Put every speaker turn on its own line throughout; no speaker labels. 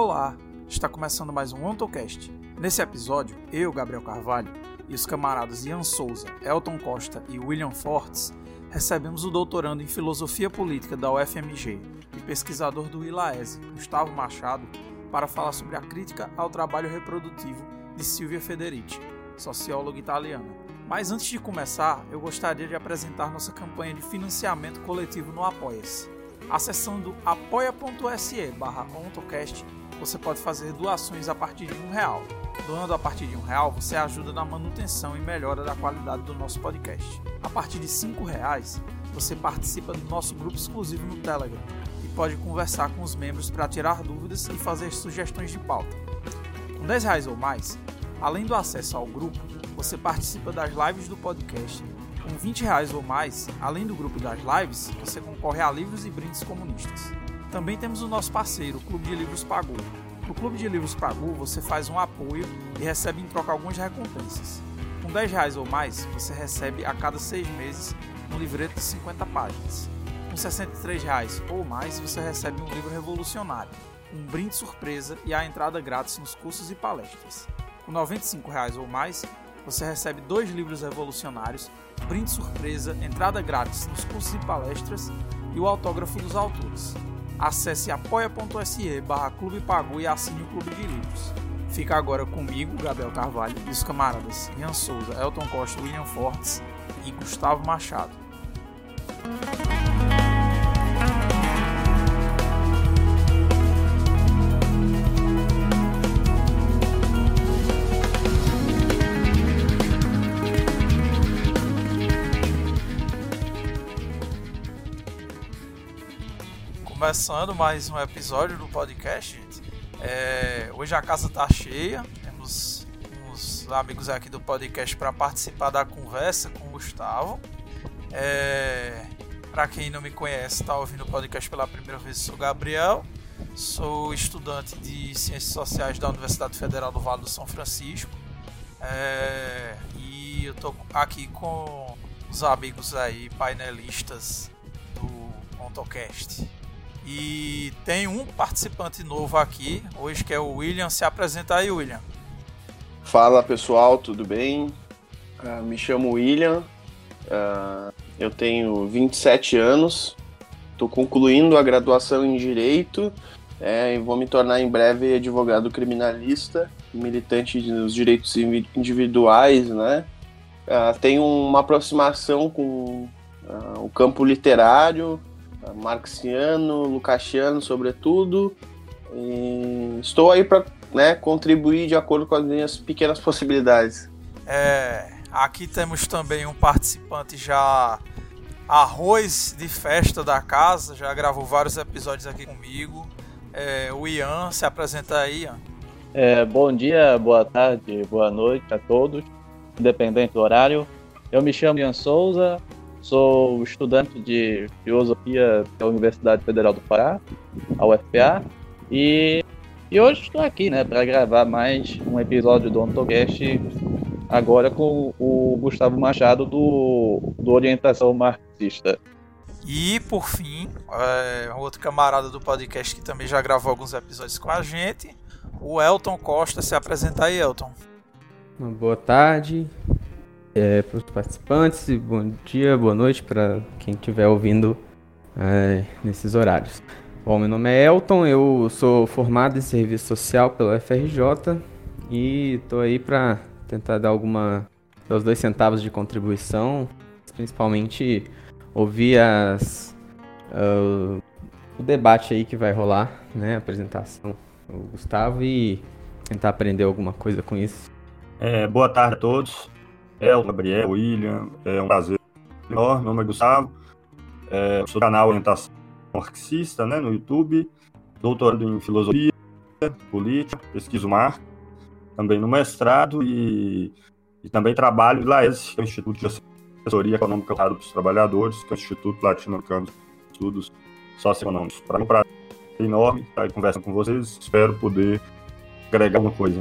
Olá, está começando mais um OntoCast. Nesse episódio, eu, Gabriel Carvalho, e os camaradas Ian Souza, Elton Costa e William Fortes recebemos o doutorando em Filosofia Política da UFMG e pesquisador do ILAESE, Gustavo Machado, para falar sobre a crítica ao trabalho reprodutivo de Silvia Federici, socióloga italiana. Mas antes de começar, eu gostaria de apresentar nossa campanha de financiamento coletivo no Apoia-se. Acessando apoia.se barra ontocast, você pode fazer doações a partir de um real. Doando a partir de um real, você ajuda na manutenção e melhora da qualidade do nosso podcast. A partir de cinco reais, você participa do nosso grupo exclusivo no Telegram e pode conversar com os membros para tirar dúvidas e fazer sugestões de pauta. Com 10 reais ou mais, além do acesso ao grupo, você participa das lives do podcast com 20 reais ou mais, além do grupo das lives, você concorre a livros e brindes comunistas. Também temos o nosso parceiro, o Clube de Livros Pagu. No Clube de Livros Pagu, você faz um apoio e recebe em troca algumas recompensas. Com 10 reais ou mais, você recebe a cada seis meses um livreto de 50 páginas. Com 63 reais ou mais, você recebe um livro revolucionário, um brinde surpresa e a entrada grátis nos cursos e palestras. Com 95 reais ou mais, você recebe dois livros revolucionários, brinde surpresa, entrada grátis nos cursos e palestras e o autógrafo dos autores. Acesse apoia.se barra Clube Pagu e assine o Clube de Livros. Fica agora comigo, Gabriel Carvalho, e os camaradas Ian Souza, Elton Costa, William Fortes e Gustavo Machado. Começando mais um episódio do podcast, gente. É, hoje a casa tá cheia, temos uns amigos aqui do podcast para participar da conversa com o Gustavo. É, para quem não me conhece, está ouvindo o podcast pela primeira vez, sou Gabriel, sou estudante de Ciências Sociais da Universidade Federal do Vale do São Francisco é, e eu tô aqui com os amigos aí, painelistas do Montocast. E tem um participante novo aqui, hoje que é o William. Se apresenta aí, William.
Fala pessoal, tudo bem? Uh, me chamo William, uh, eu tenho 27 anos, estou concluindo a graduação em Direito é, e vou me tornar em breve advogado criminalista, militante dos direitos individuais, né? Uh, tenho uma aproximação com o campo literário, marxiano, lucasiano, sobretudo. E estou aí para né, contribuir de acordo com as minhas pequenas possibilidades.
É, aqui temos também um participante já arroz de festa da casa, já gravou vários episódios aqui comigo. É, o Ian, se apresenta aí, Ian.
É, bom dia, boa tarde, boa noite a todos, independente do horário. Eu me chamo Ian Souza, Sou estudante de filosofia da Universidade Federal do Pará, a UFPA, e, e hoje estou aqui, né, para gravar mais um episódio do Ontocast, agora com o Gustavo Machado do, do Orientação Marxista.
E por fim, é, outro camarada do podcast que também já gravou alguns episódios com a gente, o Elton Costa. Se apresenta aí, Elton.
boa tarde, é, para os participantes, bom dia, boa noite para quem estiver ouvindo é, nesses horários. Bom, meu nome é Elton, eu sou formado em serviço social pela FRJ e estou aí para tentar dar alguma dos dois centavos de contribuição, principalmente ouvir as, uh, o debate aí que vai rolar, né, a apresentação do Gustavo e tentar aprender alguma coisa com isso.
É, boa tarde a todos. El, Gabriel, William, é um prazer Meu nome é Gustavo, é, sou do canal Orientação Marxista né, no YouTube, doutorado em Filosofia, Política, pesquiso mar, também no mestrado e, e também trabalho no LAES, que é o Instituto de Assessoria Econômica para os Trabalhadores, que é o Instituto Latino-Americano de Estudos Socioeconômicos. Para mim é um prazer enorme estar conversando com vocês, espero poder agregar alguma coisa.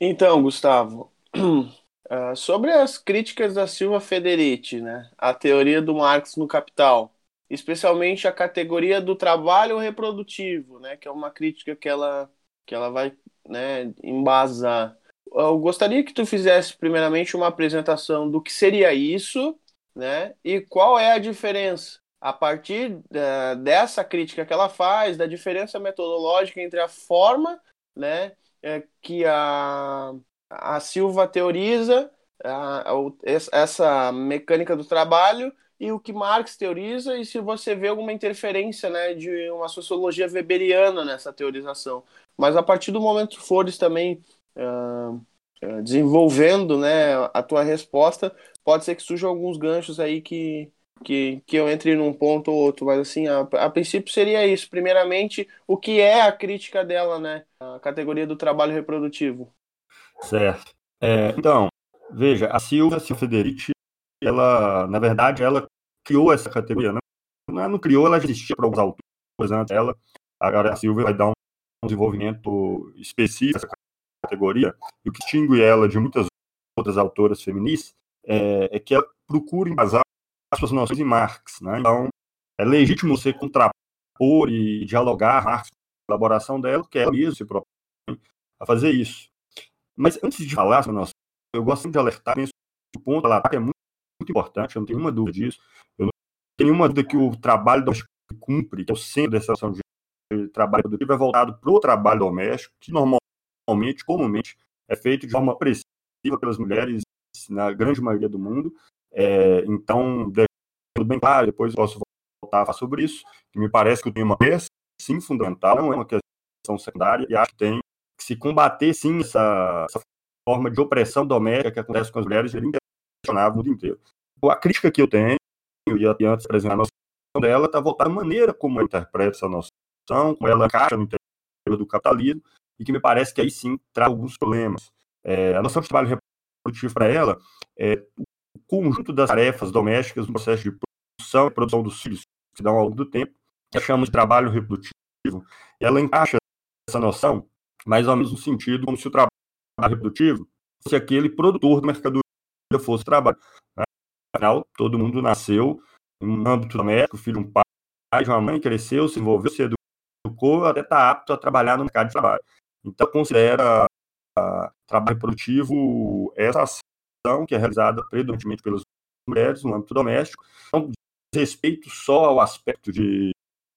Então, Gustavo, uh, sobre as críticas da Silva Federici, né, a teoria do Marx no Capital, especialmente a categoria do trabalho reprodutivo, né, que é uma crítica que ela, que ela vai né, embasar. Eu gostaria que tu fizesse primeiramente uma apresentação do que seria isso, né, e qual é a diferença a partir uh, dessa crítica que ela faz, da diferença metodológica entre a forma né, é, que a, a Silva teoriza, a, a, essa mecânica do trabalho, e o que Marx teoriza, e se você vê alguma interferência né, de uma sociologia weberiana nessa teorização. Mas a partir do momento que fores também uh, desenvolvendo né, a tua resposta, pode ser que surjam alguns ganchos aí que, que, que eu entre num ponto ou outro, mas assim, a, a princípio seria isso. Primeiramente, o que é a crítica dela, né? A categoria do trabalho reprodutivo.
Certo. É, então, veja, a Silvia Federici, ela, na verdade, ela criou essa categoria, né? Não, não criou, ela existia para alguns autores antes dela. Agora a Silvia vai dar um desenvolvimento específico essa categoria, e o que distingue ela de muitas outras autoras feministas é, é que ela procura embasar as suas noções em Marx. Né? Então, é legítimo você contrapor e dialogar Marx com a elaboração dela, que ela mesma se propõe a fazer isso. Mas antes de falar sobre nossa, eu gosto de alertar nesse ponto, ela é muito, muito importante, eu não tenho nenhuma dúvida disso. Eu não tenho nenhuma dúvida que o trabalho doméstico que cumpre, que é o centro dessa ação de trabalho produtivo, é voltado para o trabalho doméstico, que normalmente, comumente, é feito de forma pressiva pelas mulheres na grande maioria do mundo, é, então, deixando bem claro, depois posso voltar a falar sobre isso, me parece que o tema é, sim, fundamental, não é uma questão secundária, e acho que tem que se combater, sim, essa, essa forma de opressão doméstica que acontece com as mulheres, ele questionável no mundo inteiro. A crítica que eu tenho, e antes de apresentar a noção dela, está voltada à maneira como ela interpreta essa noção, como ela encaixa no interior do capitalismo, e que me parece que aí sim traz alguns problemas. É, a noção de trabalho reprodutivo para ela é o conjunto das tarefas domésticas no processo de produção e produção dos filhos que dão ao longo do tempo, que chamamos de trabalho reprodutivo. Ela encaixa essa noção mais ou menos no sentido como se o trabalho reprodutivo fosse aquele produtor de mercadoria fosse trabalho. Né? Afinal, todo mundo nasceu em um âmbito doméstico, filho de um pai, de uma mãe, cresceu, se envolveu, se educou, até está apto a trabalhar no mercado de trabalho. Então, considera uh, trabalho reprodutivo essa que é realizada predominantemente pelas mulheres no âmbito doméstico, não diz respeito só ao aspecto de,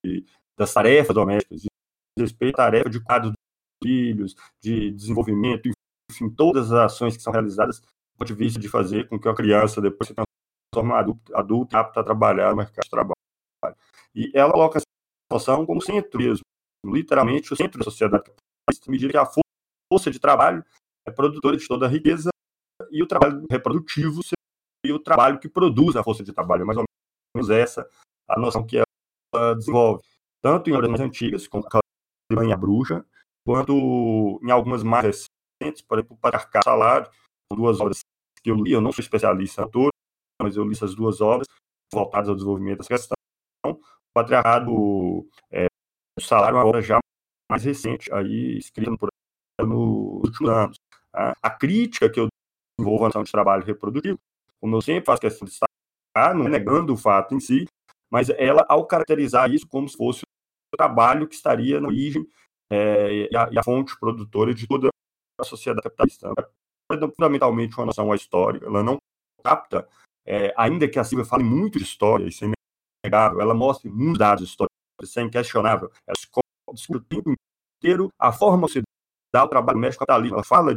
de das tarefas domésticas, diz respeito à tarefa de cuidado dos filhos, de desenvolvimento, enfim, todas as ações que são realizadas do ponto de vista de fazer com que a criança depois se transforme adulta, adulta apta a trabalhar no mercado de trabalho. E ela coloca essa noção como centro mesmo, literalmente o centro da sociedade capitalista, medida que a força de trabalho é produtora de toda a riqueza e o trabalho reprodutivo seria o trabalho que produz a força de trabalho. Mais ou menos essa a noção que ela desenvolve, tanto em obras mais antigas, como a Bruxa, quanto em algumas mais recentes, por exemplo, o Patriarcado Salário, duas obras que eu li, eu não sou especialista em autor, mas eu li essas duas obras voltadas ao desenvolvimento dessa questão. O Patriarcado é, Salário é uma obra já mais recente, aí escrita por nos últimos anos. Tá? A crítica que eu a noção de trabalho reprodutivo, como eu sempre faço questão de destacar, não é negando o fato em si, mas ela, ao caracterizar isso como se fosse o trabalho que estaria na origem é, e, a, e, a, fonte produtora de toda a sociedade capitalista. É fundamentalmente uma noção à história, ela não capta, é, ainda que a Silvia fale muito de história, isso é inegável, ela mostra muitos dados históricos, isso é inquestionável, ela discute o tempo inteiro a forma ocidental do trabalho médico capitalista, ela fala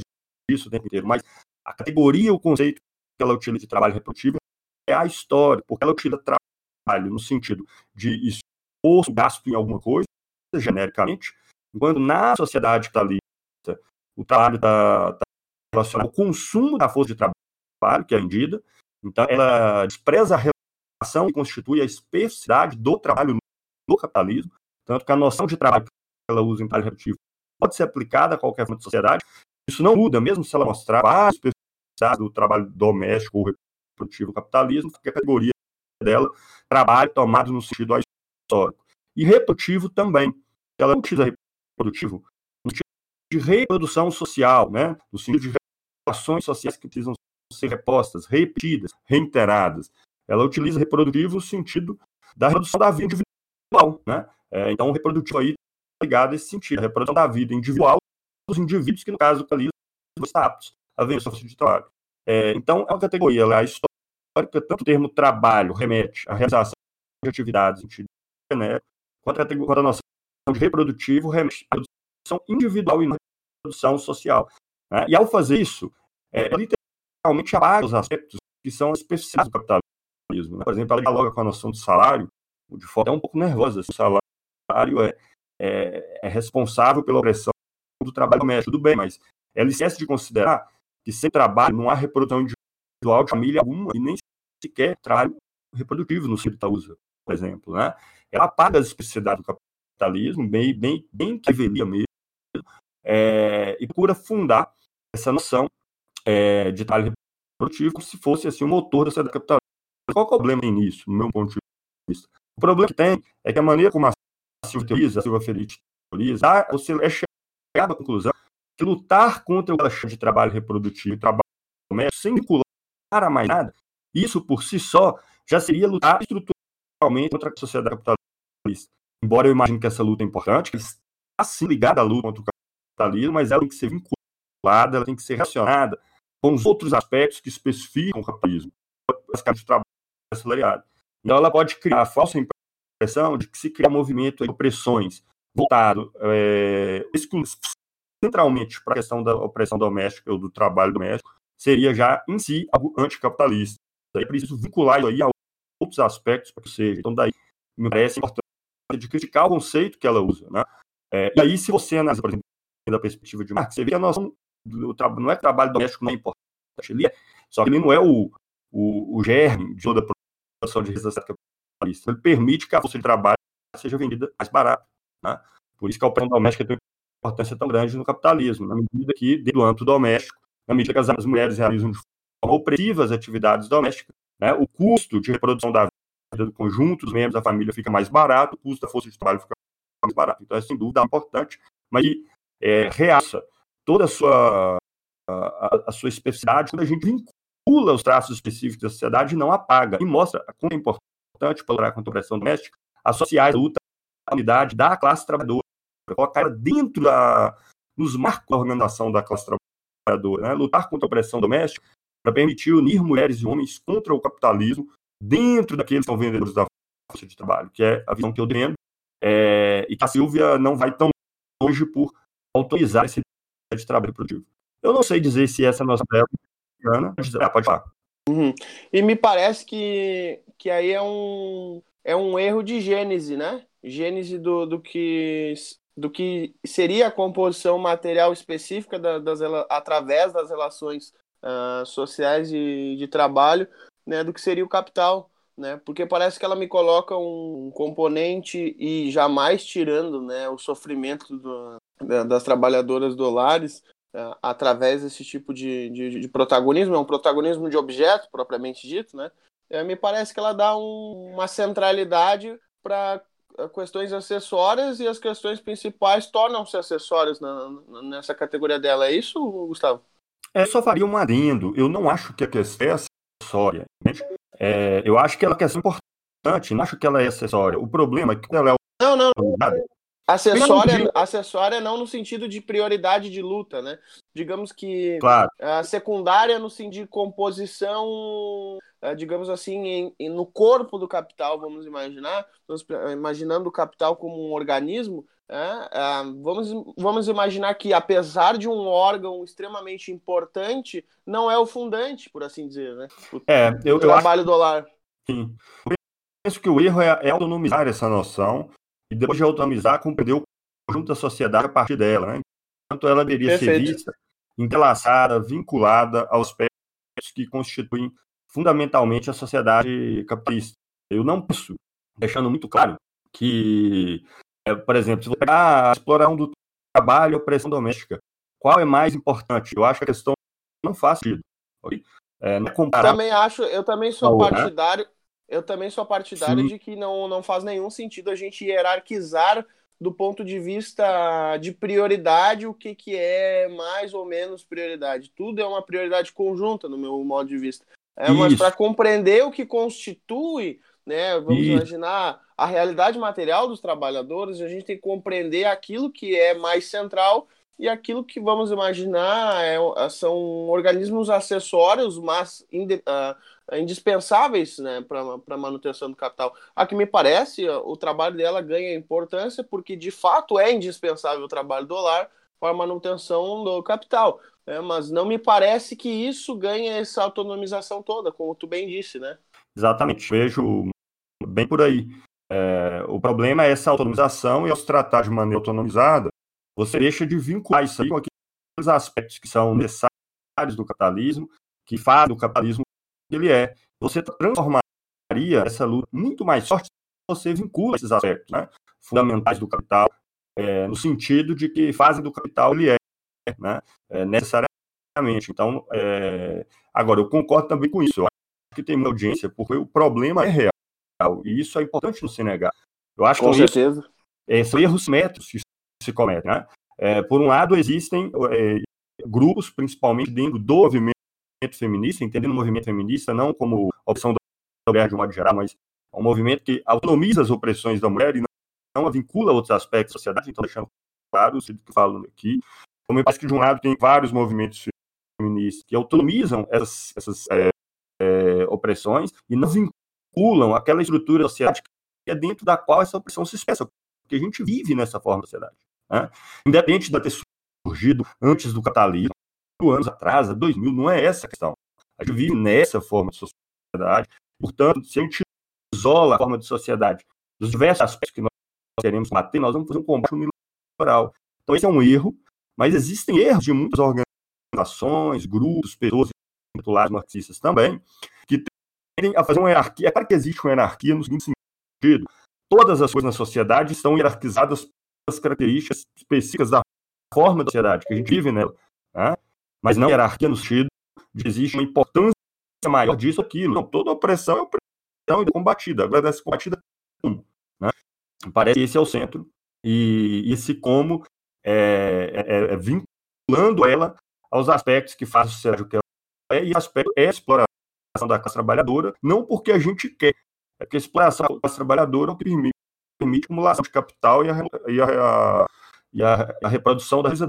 disso o tempo inteiro, mas a categoria, o conceito que ela utiliza de trabalho reprodutivo é a história, porque ela utiliza trabalho no sentido de esforço, gasto em alguma coisa, genericamente, enquanto na sociedade capitalista o trabalho está tá relacionado ao consumo da força de trabalho, que é vendida, então ela despreza a relação que constitui a especificidade do trabalho no capitalismo, tanto que a noção de trabalho que ela usa em trabalho reprodutivo pode ser aplicada a qualquer forma de sociedade, isso não muda, mesmo se ela mostrar vários do trabalho doméstico ou reprodutivo capitalismo, que a categoria dela, trabalho tomado no sentido histórico. E reprodutivo também. Ela não utiliza reprodutivo no sentido de reprodução social, né? no sentido de relações sociais que precisam ser repostas, repetidas, reiteradas. Ela utiliza reprodutivo no sentido da reprodução da vida individual, né? É, então, reprodutivo aí tá ligado a esse sentido, a reprodução da vida individual dos indivíduos que, no caso capitalismo, estão aptos a ver sua força de trabalho. É, então, é uma categoria, ela é histórica, tanto o termo trabalho remete à realização de atividades em sentido genérico, quanto a, quanto a noção de reprodutivo remete à produção individual e não produção social. Né? E ao fazer isso, é, literalmente apaga os aspectos que são especiais do capitalismo. Né? Por exemplo, ela dialoga com a noção do salário, de forma é um pouco nervosa. O salário é, é, é responsável pela opressão do trabalho doméstico, tudo bem, mas ela esquece de considerar que sem trabalho não há reprodução individual de família alguma e nem sequer trabalho reprodutivo no sentido usa, por exemplo. Né? Ela apaga as especificidades do capitalismo, bem, bem, bem que deveria mesmo, é, e procura fundar essa noção é, de trabalho reprodutivo como se fosse assim, o motor da sociedade capitalista. Qual é o problema nisso, no meu ponto de vista? O problema que tem é que a maneira como a Silva teoriza, a Silva Feriti teoriza, você é chegado à conclusão que lutar contra o de trabalho reprodutivo e trabalho doméstico sem vincular a mais nada, isso por si só já seria lutar estruturalmente contra a sociedade capitalista. Embora eu imagine que essa luta é importante, que está sim ligada à luta contra o capitalismo, mas ela tem que ser vinculada, ela tem que ser relacionada com os outros aspectos que especificam o capitalismo, basicamente o trabalho assalariado. Então ela pode criar a falsa impressão de que se cria um movimento de opressões voltado é, centralmente para a questão da opressão doméstica ou do trabalho doméstico, seria já em si algo anticapitalista. É preciso vincular isso aí a outros aspectos para que seja. Então daí me parece importante de criticar o conceito que ela usa, né? É, e aí se você analisa, por exemplo, da perspectiva de Marx, você vê que a noção do trabalho não é trabalho doméstico não é importante, ele é, só que ele não é o, o, o germe de toda a produção de riqueza capitalista. Ele permite que a força de trabalho seja vendida mais barata, né? Por isso que a operação doméstica tem uma importância tão grande no capitalismo, na medida que, dentro do âmbito doméstico, na medida que as mulheres realizam de forma opressiva as atividades domésticas, né? o custo de reprodução da vida do conjunto dos membros da família fica mais barato, o custo da força de trabalho fica mais barato. Então, é sem dúvida importante, mas é, reaça toda a sua, a, a, sua especificidade quando a gente vincula os traços específicos da sociedade e não apaga, e mostra como é importante para contra a opressão doméstica associar a luta unidade da classe trabalhadora, colocar ela dentro da, nos marcos da organização da classe trabalhadora, né? lutar contra a opressão doméstica para permitir unir mulheres e homens contra o capitalismo dentro daqueles que são vendedores da força de trabalho, que é a visão que eu defendo, é, e que a Silvia não vai tão longe por autorizar esse de trabalho produtivo. Eu não sei dizer se essa é a nossa ideia ah, pode falar.
Uhum. E me parece que, que aí é um, é um erro de gênese, né? Gênese do, do, que, do que seria a composição material específica da, das, através das relações uh, sociais de, de trabalho, né? Do que seria o capital, né? Porque parece que ela me coloca um componente e jamais tirando, né? O sofrimento do, das trabalhadoras dolares uh, através desse tipo de, de, de, protagonismo, é um protagonismo de objeto, propriamente dito, né? Uh, me parece que ela dá um, uma centralidade para eh, questões acessórias e as questões principais tornam-se acessórias na, nessa categoria dela. É isso, Gustavo?
É, só faria um adendo. Eu não acho que a questão é acessória. É, eu acho que ela quer ser importante, não acho que ela é acessória. O problema é que ela é.
Não, não. Acessória, acessória não no sentido de prioridade de luta, né? Digamos que
claro.
a secundária no sentido de composição, digamos assim, em, em, no corpo do capital, vamos imaginar, imaginando o capital como um organismo, é, é, vamos, vamos imaginar que apesar de um órgão extremamente importante, não é o fundante, por assim dizer, né? O,
é, eu,
o trabalho
eu acho... Sim. Eu penso que o erro é, é autonomizar essa noção e depois de autonomizar, compreender o conjunto da sociedade a partir dela. Né? Enquanto ela deveria Perfeito. ser vista entrelaçada, vinculada aos aspectos que constituem fundamentalmente a sociedade capitalista. Eu não penso, deixando muito claro que, é, por exemplo, se você pegar a exploração do trabalho e a opressão doméstica, qual é mais importante? Eu acho que a questão não faz sentido.
É, não é comparar... Também acho, eu também sou partidário, eu também sou partidário Sim. de que não, não faz nenhum sentido a gente hierarquizar do ponto de vista de prioridade o que, que é mais ou menos prioridade. Tudo é uma prioridade conjunta, no meu modo de vista. É, mas para compreender o que constitui né? Vamos Isso. imaginar a realidade material dos trabalhadores, a gente tem que compreender aquilo que é mais central e aquilo que vamos imaginar é, são organismos acessórios, mas uh, indispensáveis né, para a manutenção do capital. A que me parece, o trabalho dela ganha importância porque de fato é indispensável o trabalho do lar para a manutenção do capital. Né, mas não me parece que isso ganha essa autonomização toda, como tu bem disse, né?
Exatamente, vejo bem por aí. É, o problema é essa autonomização e ao se tratar de maneira autonomizada, você deixa de vincular isso aí com aqueles aspectos que são necessários do capitalismo, que fazem do capitalismo que ele é. Você transformaria essa luta muito mais forte se você vincula esses aspectos né, fundamentais do capital, é, no sentido de que fazem do capital ele é, né, é necessariamente. Então, é, agora, eu concordo também com isso. Eu acho que tem uma audiência, porque o problema é real. E isso é importante não se negar. Eu acho
Com que certeza.
Isso, é, são erros métodos que se cometem. Né? É, por um lado, existem é, grupos, principalmente dentro do movimento feminista, entendendo o movimento feminista não como opção da mulher de um modo geral, mas um movimento que autonomiza as opressões da mulher e não, não a vincula a outros aspectos da sociedade, então deixando claro o que eu falo aqui. Então, me parece que de um lado tem vários movimentos feministas que autonomizam essas, essas é, é, opressões e não vinculam aquela estrutura social que é dentro da qual essa opressão se expressa, porque a gente vive nessa forma de sociedade. Né? Independente de ter surgido antes do capitalismo, anos atrás, 2000, não é essa a questão. A gente vive nessa forma de sociedade, portanto, se a gente isola a forma de sociedade dos diversos aspectos que nós queremos combater, nós vamos fazer um combate unilateral. Então, esse é um erro, mas existem erros de muitas organizações, grupos, pessoas, titulares marxistas também, que a fazer uma hierarquia. É claro que existe uma hierarquia no seguinte sentido: todas as coisas na sociedade estão hierarquizadas pelas características específicas da forma da sociedade que a gente vive nela. Né? Mas não hierarquia no sentido de existe uma importância maior disso ou aquilo. Não, toda opressão é opressão e combatida. Agora, dessa combatida como? Né? Parece que esse é o centro. E esse como é, é, é vinculando ela aos aspectos que fazem a sociedade o que ela é, e aspecto é a exploração da classe trabalhadora, não porque a gente quer, é porque a exploração da classe trabalhadora é permite, permite a acumulação de capital e a, e a, e a, a reprodução da riqueza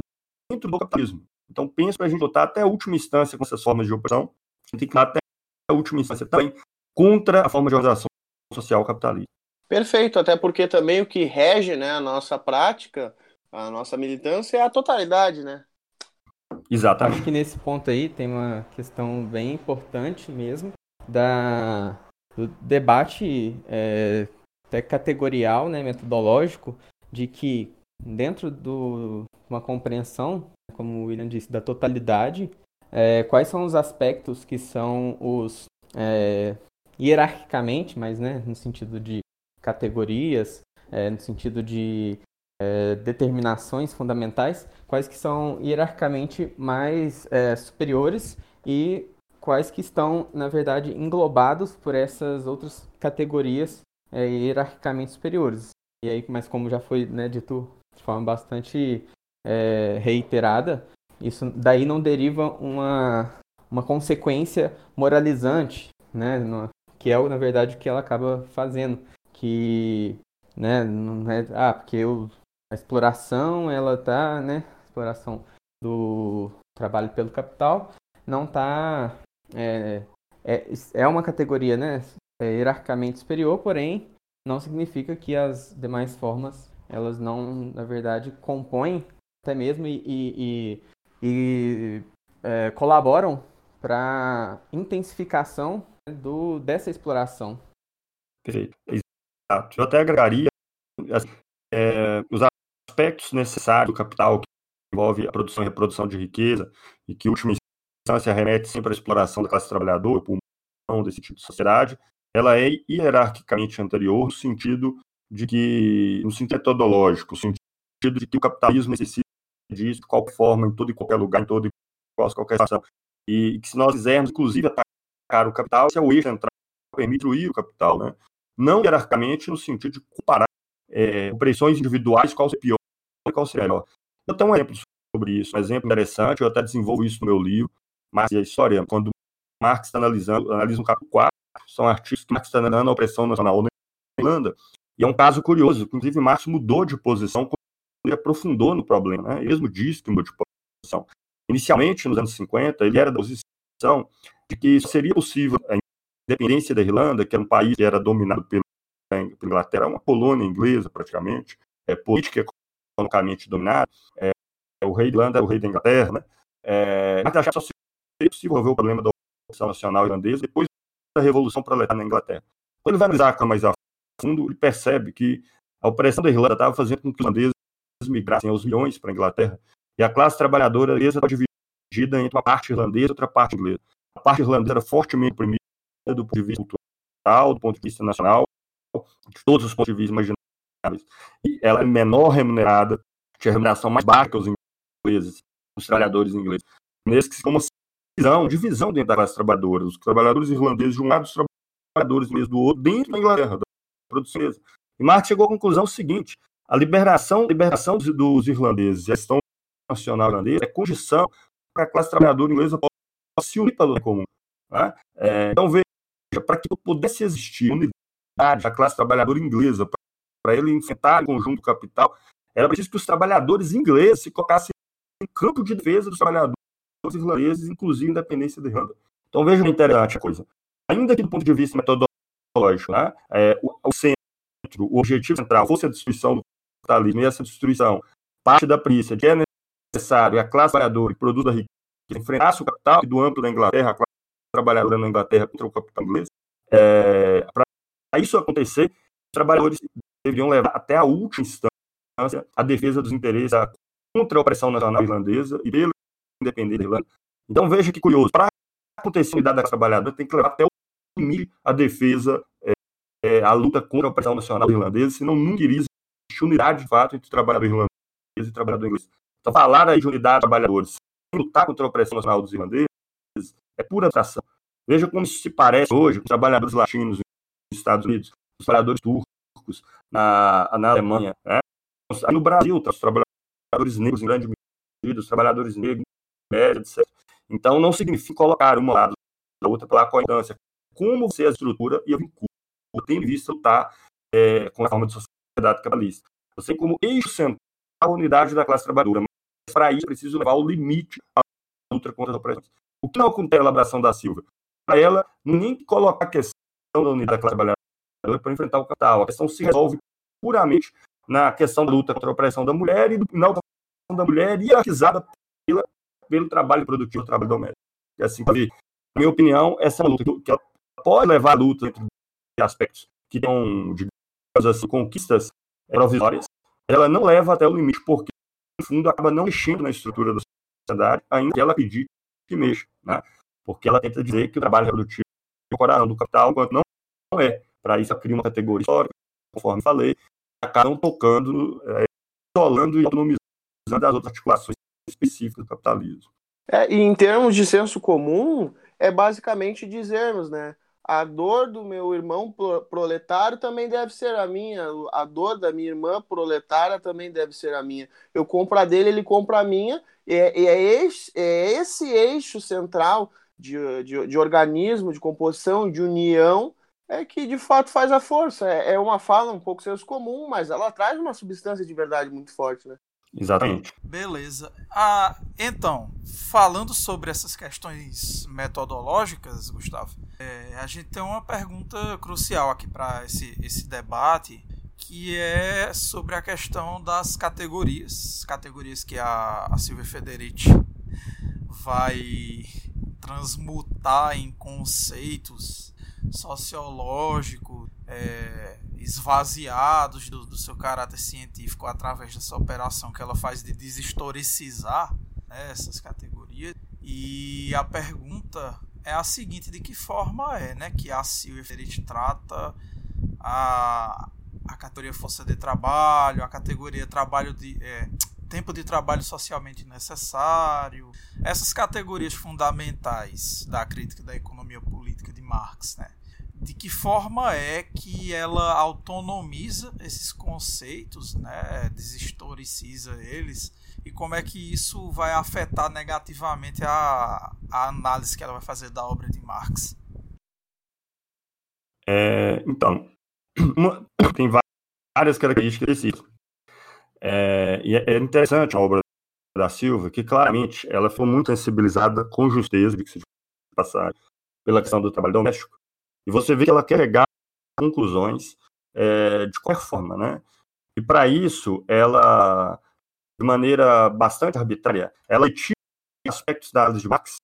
dentro do capitalismo. Então, penso para a gente lutar até a última instância com essas formas de opressão, a gente tem que lutar até a última instância também contra a forma de organização social capitalista.
Perfeito, até porque também o que rege né, a nossa prática, a nossa militância é a totalidade, né?
Exatamente. Acho que nesse ponto aí tem uma questão bem importante mesmo da, do debate é, até categorial, né, metodológico, de que dentro de uma compreensão, como o William disse, da totalidade, é, quais são os aspectos que são os é, hierarquicamente, mas né, no sentido de categorias, é, no sentido de é, determinações fundamentais, quais que são hierarquicamente mais é, superiores e quais que estão, na verdade, englobados por essas outras categorias é, hierarquicamente superiores. E aí, mas como já foi né, dito de forma bastante é, reiterada, isso daí não deriva uma, uma consequência moralizante, né, no, que é, na verdade, o que ela acaba fazendo. Que né, não é, ah, porque eu a exploração, ela tá, né, exploração do trabalho pelo capital, não tá, é, é, é uma categoria, né, é hierarquicamente superior, porém, não significa que as demais formas, elas não, na verdade, compõem até mesmo e, e, e é, colaboram para intensificação do, dessa exploração.
Perfeito. Exato. Eu até agregaria assim, é, aspectos necessários do capital que envolve a produção e reprodução de riqueza e que, em última instância, remete sempre à exploração da classe trabalhadora, pulmão desse tipo de sociedade, ela é hierarquicamente anterior no sentido de que, no sentido metodológico, no sentido de que o capitalismo necessita disso de qualquer forma, em todo e qualquer lugar, em todo e qualquer situação. E que se nós quisermos, inclusive, atacar o capital, esse é o eixo central permite o capital, né? Não hierarquicamente no sentido de comparar é, opressões individuais, qual seria pior melhor. Eu tenho um exemplo sobre isso, um exemplo interessante, eu até desenvolvo isso no meu livro, Marx e a História, quando Marx está analisando, analisa no capítulo 4, são artigos que Marx está negando a opressão nacional na Irlanda, e é um caso curioso, inclusive Marx mudou de posição quando ele aprofundou no problema, né? ele mesmo disse que mudou de posição. Inicialmente, nos anos 50, ele era da posição de que seria possível a independência da Irlanda, que era um país que era dominado pela Inglaterra, uma colônia inglesa praticamente, é, política economicamente dominada, é, o rei da Irlanda o rei da Inglaterra, né? É, mas achava só seria possível o problema da ocupação nacional irlandesa depois da Revolução Proletária na Inglaterra. Quando ele vai analisar a mais a fundo, ele percebe que a opressão da Irlanda estava fazendo com que os irlandeses migrassem aos milhões para a Inglaterra, e a classe trabalhadora irlandesa estava dividida entre uma parte irlandesa e outra parte inglesa. A parte irlandesa era fortemente oprimida do ponto de vista cultural, do ponto de vista nacional, de todos os pontos de vista E ela é menor remunerada, tinha remuneração mais baixa que os ingleses, os trabalhadores ingleses. Nesse que como divisão, divisão dentro da classe trabalhadora, os trabalhadores irlandeses de um lado, os trabalhadores ingleses do outro, dentro da Inglaterra, da produção inglesa. E Marx chegou à conclusão seguinte: a liberação, liberação dos, dos irlandeses, a questão nacional irlandesa é condição para a classe trabalhadora inglesa possa se unir luta comum. Né? É, então, veja, para que pudesse existir unidade da classe trabalhadora inglesa, para ele enfrentar o conjunto capital, era preciso que os trabalhadores ingleses se colocassem em campo de defesa dos trabalhadores irlandeses, inclusive independência da Irlanda. Então, veja que interessante a coisa. Ainda que do ponto de vista metodológico, né, é, o, o centro, o objetivo central fosse a destruição do capitalismo, e essa destruição parte da premissa de que é necessário a classe trabalhadora que produz a riqueza enfrentasse o capital do amplo da Inglaterra, a classe trabalhadora na Inglaterra contra o capital inglês. É, Para isso acontecer, os trabalhadores deveriam levar até a última instância a defesa dos interesses contra a opressão nacional irlandesa e pela independência da Irlanda. Então veja que curioso, para acontecer a unidade da classe trabalhadora, tem que levar até o limite a defesa, é, é, a luta contra a opressão nacional irlandesa, senão nunca iria existir unidade de fato entre trabalhador irlandês e trabalhador inglês. Então falar aí de unidade de trabalhadores sem lutar contra a opressão nacional dos irlandeses é pura atração. Veja como se parece hoje com os trabalhadores latinos nos Estados Unidos, os trabalhadores turcos na, na Alemanha, né? no Brasil, tá, os trabalhadores negros em grande medida, os trabalhadores negros, média, etc. Então, não significa colocar uma lado da outra pela coincidência. Como você a estrutura e eu vinculo, tem visto lutar é, com a forma de sociedade capitalista. Você como eixo central a unidade da classe trabalhadora, mas para isso é preciso levar o limite à luta contra as opressões. O que não acontece na elaboração da Silva? Para ela, nem colocar a questão da unidade da classe trabalhadora para enfrentar o capital. A questão se resolve puramente na questão da luta contra a opressão da mulher e na opressão da mulher hierarquizada pela, pelo trabalho produtivo, trabalho doméstico. E assim, na minha opinião, essa é uma luta que pode levar a luta entre aspectos que tenham, digamos assim, conquistas provisórias, ela não leva até o limite, porque, no fundo, acaba não mexendo na estrutura da sociedade, ainda que ela pedir que mexa, né? Porque ela tenta dizer que o trabalho reprodutivo é o coração do capital, enquanto não, não é. Para isso, cria uma categoria histórica, conforme falei, acabam tocando, é, isolando e autonomizando as outras articulações específicas do capitalismo.
É, e em termos de senso comum, é basicamente dizermos, né? A dor do meu irmão proletário também deve ser a minha. A dor da minha irmã proletária também deve ser a minha. Eu compro a dele, ele compra a minha. E é, é, esse, é esse eixo central de, de, de, organismo, de composição, de união, é que de fato faz a força. É, é uma fala um pouco senso comum, mas ela traz uma substância de verdade muito forte, né?
Exatamente.
Beleza. Ah, então, falando sobre essas questões metodológicas, Gustavo, é, a gente tem uma pergunta crucial aqui para esse, esse debate, que é sobre a questão das categorias. Categorias que a, a Silvia Federici vai transmutar em conceitos sociológicos é, esvaziados do, do, seu caráter científico através dessa operação que ela faz de deshistoricizar né, essas categorias. E a pergunta é a seguinte: de que forma é né, que a Silvia Ferit trata a, a categoria força de trabalho, a categoria trabalho de. É, tempo de trabalho socialmente necessário, essas categorias fundamentais da crítica da economia política Marx, né? de que forma é que ela autonomiza esses conceitos, né, deshistoriciza eles, e como é que isso vai afetar negativamente a, a análise que ela vai fazer da obra de Marx?
É, então, uma, tem várias características específicas. É, e é, é interessante a obra da Silva, que claramente ela foi muito sensibilizada com justeza, de que se passar pela questão do trabalho doméstico. E você vê que ela quer chegar a conclusões é, de qualquer forma, né? E para isso, ela, de maneira bastante arbitrária, ela tira aspectos da de Marx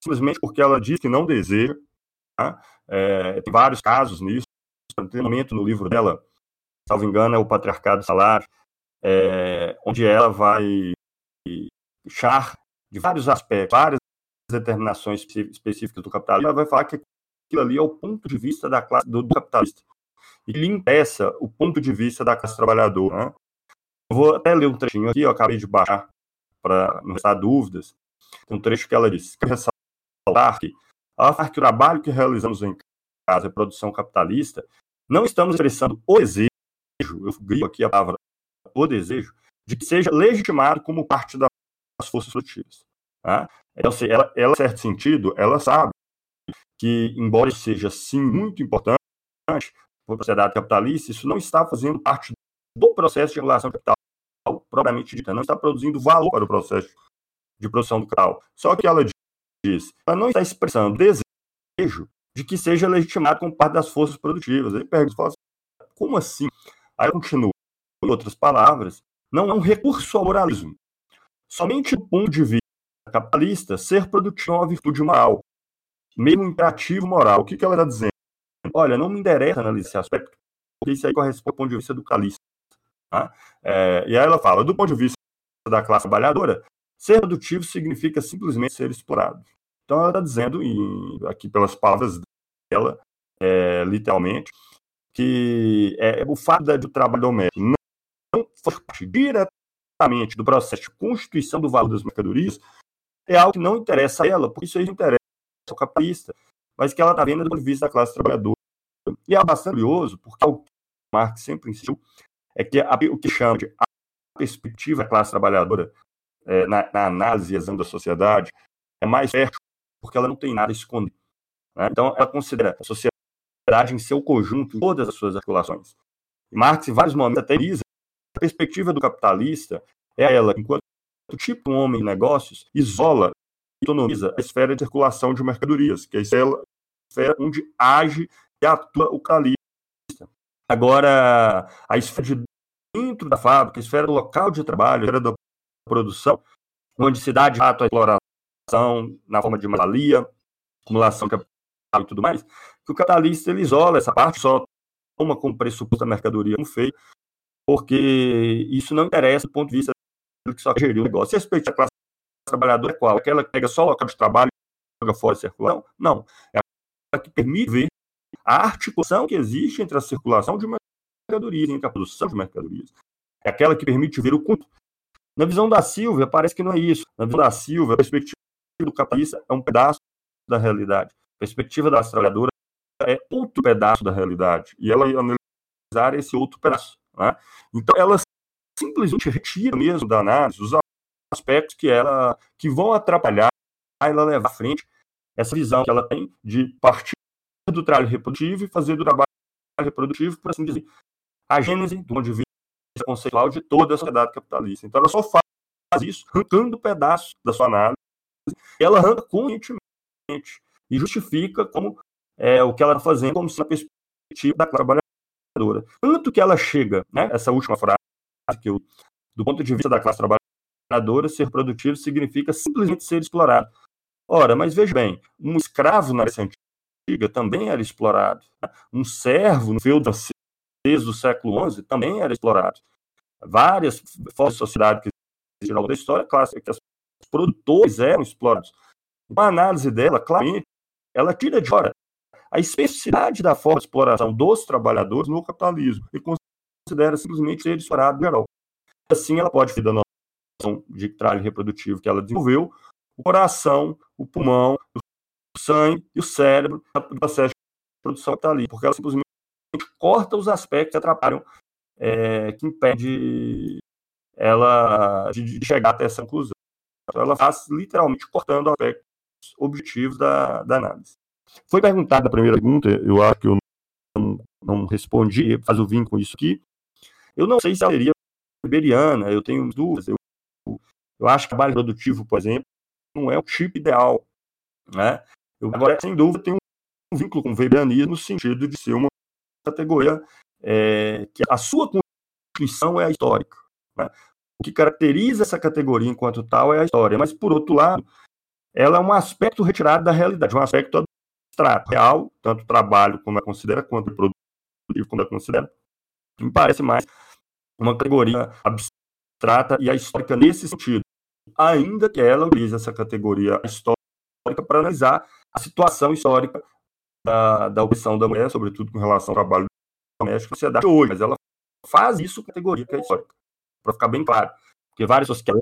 simplesmente porque ela diz que não deseja. Tá? É, tem vários casos nisso. Tem um momento no livro dela, salvo engano, é o Patriarcado Salário, é, onde ela vai char de vários aspectos, várias determinações específicas do capitalismo, ela vai falar que aquilo ali é o ponto de vista da classe do, do capitalista. E lhe impeça o ponto de vista da classe trabalhadora. Né? Vou até ler um trechinho aqui, eu acabei de baixar para não restar dúvidas. Tem um trecho que ela diz: que ressaltar que, ao que o trabalho que realizamos em casa é produção capitalista, não estamos expressando o desejo, eu grito aqui a palavra o desejo, de que seja legitimado como parte das forças produtivas. Tá? Então, ela, ela, em certo sentido, ela sabe que, embora seja, sim, muito importante para a sociedade capitalista, isso não está fazendo parte do processo de regulação capital propriamente dita, não está produzindo valor para o processo de produção do capital. Só que ela diz, ela não está expressando desejo de que seja legitimado como parte das forças produtivas. Ele pergunta, assim, como assim? Aí continua, em outras palavras, não é um recurso ao moralismo. Somente do ponto de vista capitalista, ser produtivo é uma virtude moral, mesmo imperativo moral. O que, que ela está dizendo? Olha, não me interessa analisar esse aspecto, porque isso aí corresponde ao ponto de vista do calista. Tá? É, e aí ela fala, do ponto de vista da classe trabalhadora, ser produtivo significa simplesmente ser explorado. Então ela está dizendo, aqui pelas palavras dela, é, literalmente, que é, o fato do trabalho doméstico não, não parte diretamente do processo de constituição do valor das mercadorias é algo que não interessa a ela, porque isso aí interessa ao capitalista, mas que ela está vendo do ponto de vista da classe trabalhadora. E é bastante curioso, porque o que Marx sempre insistiu é que a, o que chama de perspectiva da classe trabalhadora é, na, na, análise e exame da sociedade é mais fértil, porque ela não tem nada a esconder. Né? Então, ela considera a sociedade em seu conjunto, todas as suas articulações. Marx, em vários momentos, até diz a perspectiva do capitalista é ela, enquanto tipo de homem de negócios, isola e autonomiza a esfera de circulação de mercadorias, que é a esfera onde age e atua o capitalista. Agora, a esfera de dentro da fábrica, a esfera do local de trabalho, a esfera da produção, onde se dá de fato a exploração na forma de valia, acumulação de capital e tudo mais, que o capitalista ele isola essa parte, só toma como pressuposto a mercadoria como feio, porque isso não interessa do ponto de vista que só geriu o negócio. E respeito à classe trabalhadora é qual? Aquela que pega só o local de trabalho e joga fora a circulação? Não. É a que permite ver a articulação que existe entre a circulação de mercadorias, entre a produção de mercadorias. É aquela que permite ver o conto. Na visão da Silvia, parece que não é isso. Na visão da Silvia, a perspectiva do capitalista é um pedaço da realidade. A perspectiva da trabalhadora é outro pedaço da realidade. E ela analisar esse outro pedaço. Né? Então, ela simplesmente retira mesmo da análise os aspectos que ela que vão atrapalhar ela levar à frente essa visão que ela tem de partir do trabalho reprodutivo e fazer do trabalho reprodutivo, por assim dizer, a gênese do ponto de vista conceitual de toda a sociedade capitalista. Então ela só faz isso arrancando pedaços da sua análise, ela arranca conscientemente e justifica como é, o que ela está fazendo como se na perspectiva da trabalhadora. Tanto que ela chega, né, essa última frase que eu, do ponto de vista da classe trabalhadora, ser produtivo significa simplesmente ser explorado. Ora, mas veja bem, um escravo na Grécia Antiga também era explorado. Né? Um servo no feudo francês do século XI também era explorado. Várias formas de sociedade que existiram ao da história, claro, que os produtores eram explorados. Uma análise dela, claramente, ela tira de fora a especificidade da forma de exploração dos trabalhadores no capitalismo e considera simplesmente ser explorado geral. Assim, ela pode, da noção de trabalho reprodutivo que ela desenvolveu, o coração, o pulmão, o sangue e o cérebro do processo de produção capitalista, porque ela simplesmente corta os aspectos que atrapalham, é, que impede ela de, de, chegar até essa conclusão. Então, ela faz literalmente cortando aspectos objetivos da, da análise. Foi perguntada a primeira pergunta, eu acho que eu não respondi, faz o vínculo com isso aqui. Eu não sei se ela seria iberiana, eu tenho dúvidas. Eu, eu acho que trabalho produtivo, por exemplo, não é o tipo ideal. Né? Eu, agora, sem dúvida, tem um vínculo com o weberianismo no sentido de ser uma categoria é, que a sua constituição é a histórica. Né? O que caracteriza essa categoria enquanto tal é a história, mas, por outro lado, ela é um aspecto retirado da realidade, um aspecto abstrato, real, tanto trabalho como é considera, quanto produtivo como é considera. Me parece mais uma categoria abstrata e a histórica nesse sentido, ainda que ela utilize essa categoria histórica para analisar a situação histórica da, da da mulher, sobretudo com relação ao trabalho doméstico na sociedade hoje, mas ela faz isso categoria que é histórica, para ficar bem claro. Porque várias pessoas que,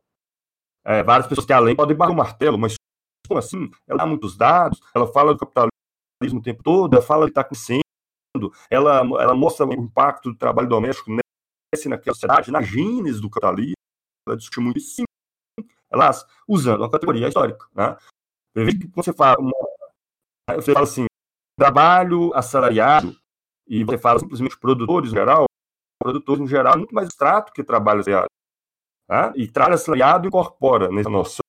é, várias pessoas que além podem bater o martelo, mas como assim? Ela dá muitos dados, ela fala do capitalismo o tempo todo, ela fala que está crescendo, ela, ela mostra o impacto do trabalho doméstico nessa naquela sociedade, na gênese do capitalismo, ela discute muito sim, elas usando a categoria histórica. Né? Quando você fala, você fala assim, trabalho assalariado, e você fala simplesmente produtores em geral, produtores em geral é muito mais extrato que trabalho assalariado. Tá? E trabalho assalariado incorpora nessa noção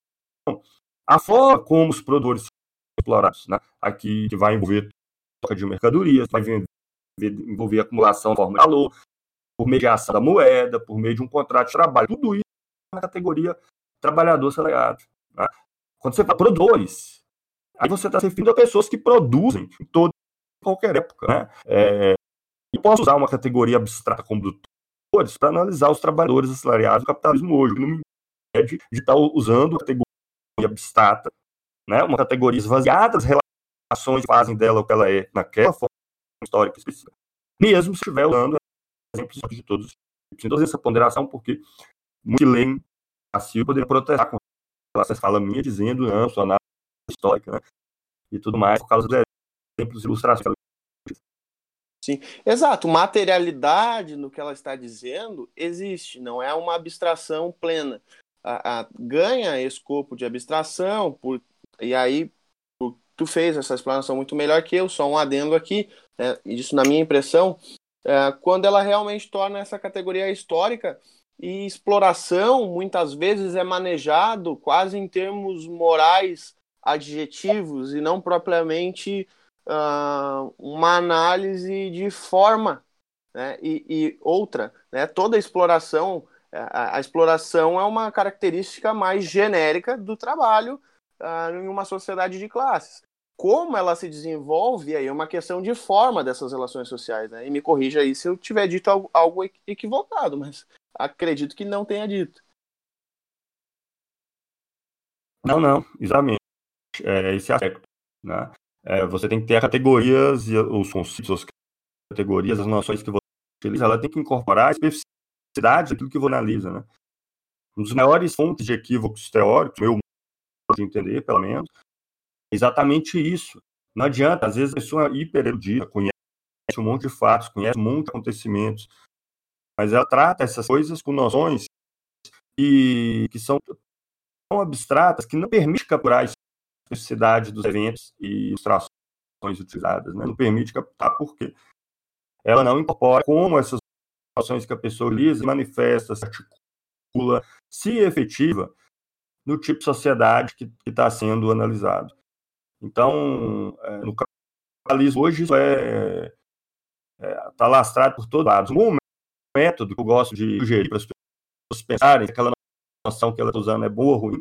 a forma como os produtores são explorados. Né? Aqui que vai envolver troca de mercadorias, vai envolver acumulação de forma de valor, por mediação da moeda, por meio de um contrato de trabalho. Tudo isso na categoria trabalhador assalariado. Né? Quando você produtores, aí você está se referindo a pessoas que produzem em toda qualquer época. Né? É, e posso usar uma categoria abstrata como produtores para analisar os trabalhadores assalariados do capitalismo hoje, que não me impede de estar usando a categoria abstrata, né? uma categoria esvaziada das relações que fazem dela o que ela é naquela forma histórica específica. Mesmo se estiver usando exemplos de todos. Então, essa ponderação, porque muitos leem a Silvia poderia protestar com essa fala minha, dizendo, não, sua análise histórica, né? E tudo mais, por causa dos exemplos de ilustração
Sim, exato. Materialidade no que ela está dizendo existe, não é uma abstração plena. A, a, ganha escopo de abstração, por, e aí tu fez essa explanação muito melhor que eu, só um adendo aqui, né, isso na minha impressão, é, quando ela realmente torna essa categoria histórica e exploração muitas vezes é manejado quase em termos morais adjetivos e não propriamente uh, uma análise de forma né? e, e, outra né? toda exploração a, a, exploração é uma característica mais genérica do trabalho uh, em uma sociedade de classes como ela se desenvolve aí é uma questão de forma dessas relações sociais né? e me corrija aí se eu tiver dito algo, equivocado mas acredito que não tenha dito.
Não, não, exatamente. É esse aspecto. Né? É, você tem que ter as categorias, os conceitos, as categorias, as noções que você utiliza, ela tem que incorporar a especificidade daquilo que você analisa. Né? Um dos maiores fontes de equívocos teóricos, modo de entender, pelo menos, exatamente isso. Não adianta, às vezes a pessoa é hiper erudita, conhece um monte de fatos, conhece um monte de acontecimentos, mas ela trata essas coisas com noções que, que são tão abstratas que não permite capturar a especificidade dos eventos e ilustrações utilizadas, né? não permite captar porque ela não incorpora como essas noções que a pessoa lisa manifesta, se articula, se efetiva no tipo de sociedade que está sendo analisado. Então, é, no capitalismo hoje isso é está é, tá lastrado por todos lados. Um método que eu gosto de sugerir para as pessoas pensarem se aquela noção que ela está usando é boa ou ruim,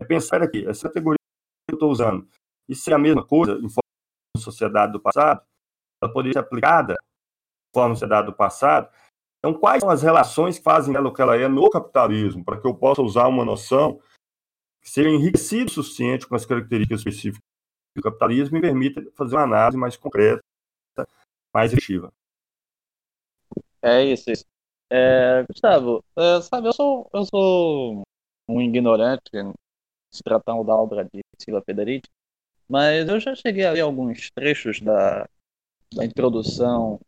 é pensar aqui, essa categoria que eu estou usando, isso é a mesma coisa em forma de sociedade do passado, ela poderia ser aplicada em forma de sociedade do passado. Então, quais são as relações que fazem ela o que ela é no capitalismo, para que eu possa usar uma noção que seja enriquecida o suficiente com as características específicas do capitalismo e permita fazer uma análise mais concreta, mais efetiva.
É isso, isso. É, Gustavo, é, sabe, eu sou, eu sou um ignorante se tratando da obra de Silva Federici, mas eu já cheguei a ler alguns trechos da, da introdução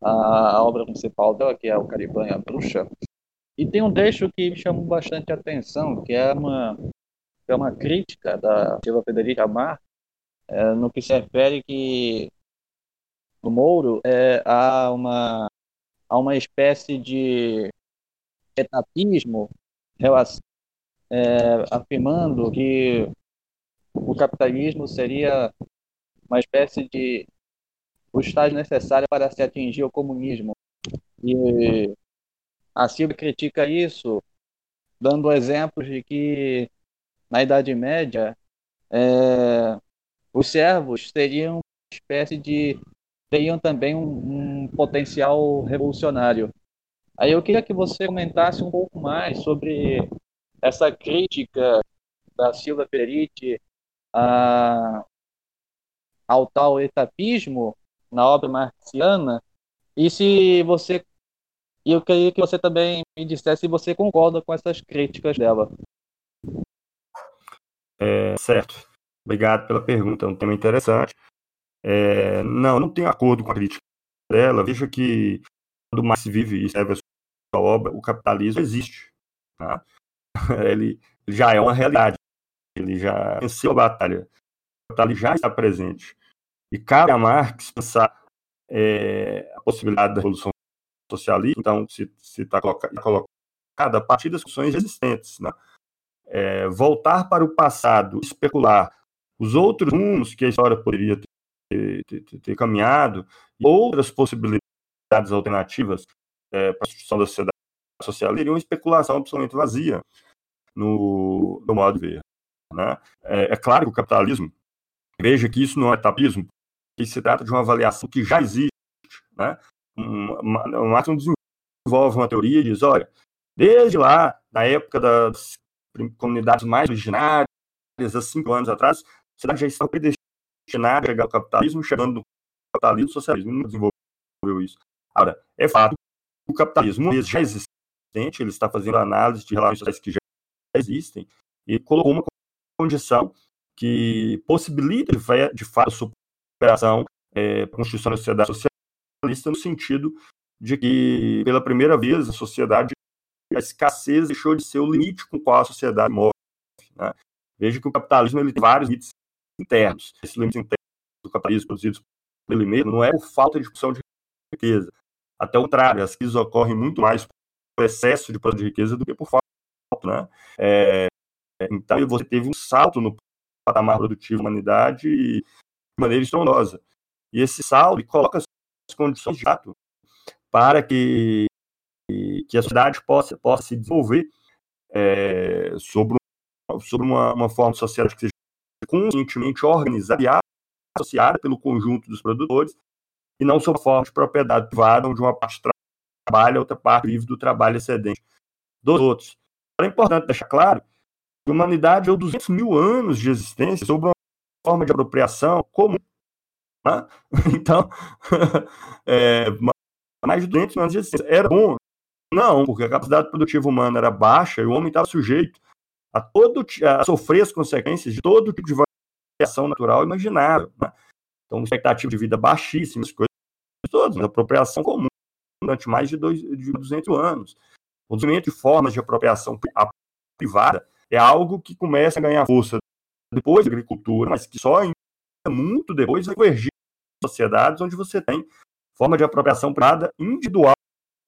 à obra principal dela, que é o Caribanha Bruxa, e tem um trecho que me chamou bastante atenção, que é uma, é uma crítica da Silva Federici Amar, é, no que se refere que do Mouro, é, há, uma, há uma espécie de etapismo é, afirmando que o capitalismo seria uma espécie de o estágio necessário para se atingir o comunismo. E a Silvia critica isso, dando exemplos de que na Idade Média é, os servos seriam uma espécie de teriam também um, um, potencial revolucionário. Aí eu queria que você comentasse um pouco mais sobre essa crítica da Silva Perite a, ao tal etapismo na obra marxiana e se você e eu queria que você também me dissesse se você concorda com essas críticas dela.
É, certo. Obrigado pela pergunta, é um tema interessante. É, não, não tenho acordo com a crítica dela. Veja que quando se vive e escreve a sua obra, o capitalismo existe. Tá? Ele já é uma realidade. Ele já venceu a batalha. O capitalismo já está presente. E cabe a Marx pensar é, a possibilidade da revolução socialista, então se está colocada a partir das funções existentes. Né? É, voltar para o passado, especular os outros rumos que a história poderia ter, ter, ter, ter caminhado, outras possibilidades alternativas é, para a construção da sociedade social, seria uma especulação absolutamente vazia no, no modo de ver. Né? É, é, claro que o capitalismo, veja que isso não é etapismo, que se trata de uma avaliação que já existe. Né? o Máximo desenvolve uma teoria e diz, olha, desde lá, na época das comunidades mais originárias, há cinco anos atrás, cidade já estava predestinada a chegar ao capitalismo, chegando no capitalismo o socialismo não desenvolveu isso. Agora, é fato que o capitalismo já existente, ele está fazendo análise de relações que já existem e colocou uma condição que possibilita, de fato, a superação é, a constituição da sociedade social socialista no sentido de que, pela primeira vez, a sociedade, a escassez deixou de ser o limite com o qual a sociedade morre. Né? Veja que o capitalismo ele tem vários limites internos. Esses limites internos do capitalismo produzidos por ele mesmo não é por falta de produção de riqueza. Até o contrário, as crises ocorrem muito mais por excesso de produção de riqueza do que por falta. Né? É, então, você teve um salto no patamar produtivo da humanidade de maneira estrondosa. E esse salto coloca condições de fato para que, que a sociedade possa, possa se desenvolver é, sobre, sobre uma, uma forma sociedade que seja conscientemente organizada e associada pelo conjunto dos produtores e não sob forma de propriedade privada, onde uma parte trabalha, outra parte vive do trabalho excedente dos outros. É importante deixar claro que a humanidade é 200 mil anos de existência sob uma forma de apropriação comum né? Então, é, mais de 200 anos de existência. Era bom? Não, porque a capacidade produtiva humana era baixa e o homem estava sujeito a, todo, a sofrer as consequências de todo tipo de variação natural imaginável. Né? Então, expectativa de vida baixíssima, coisas todas, mas apropriação comum durante mais de, dois, de 200 anos. O desenvolvimento de formas de apropriação privada é algo que começa a ganhar força depois da agricultura, mas que só muito depois vai convergir sociedades onde você tem forma de apropriação privada individual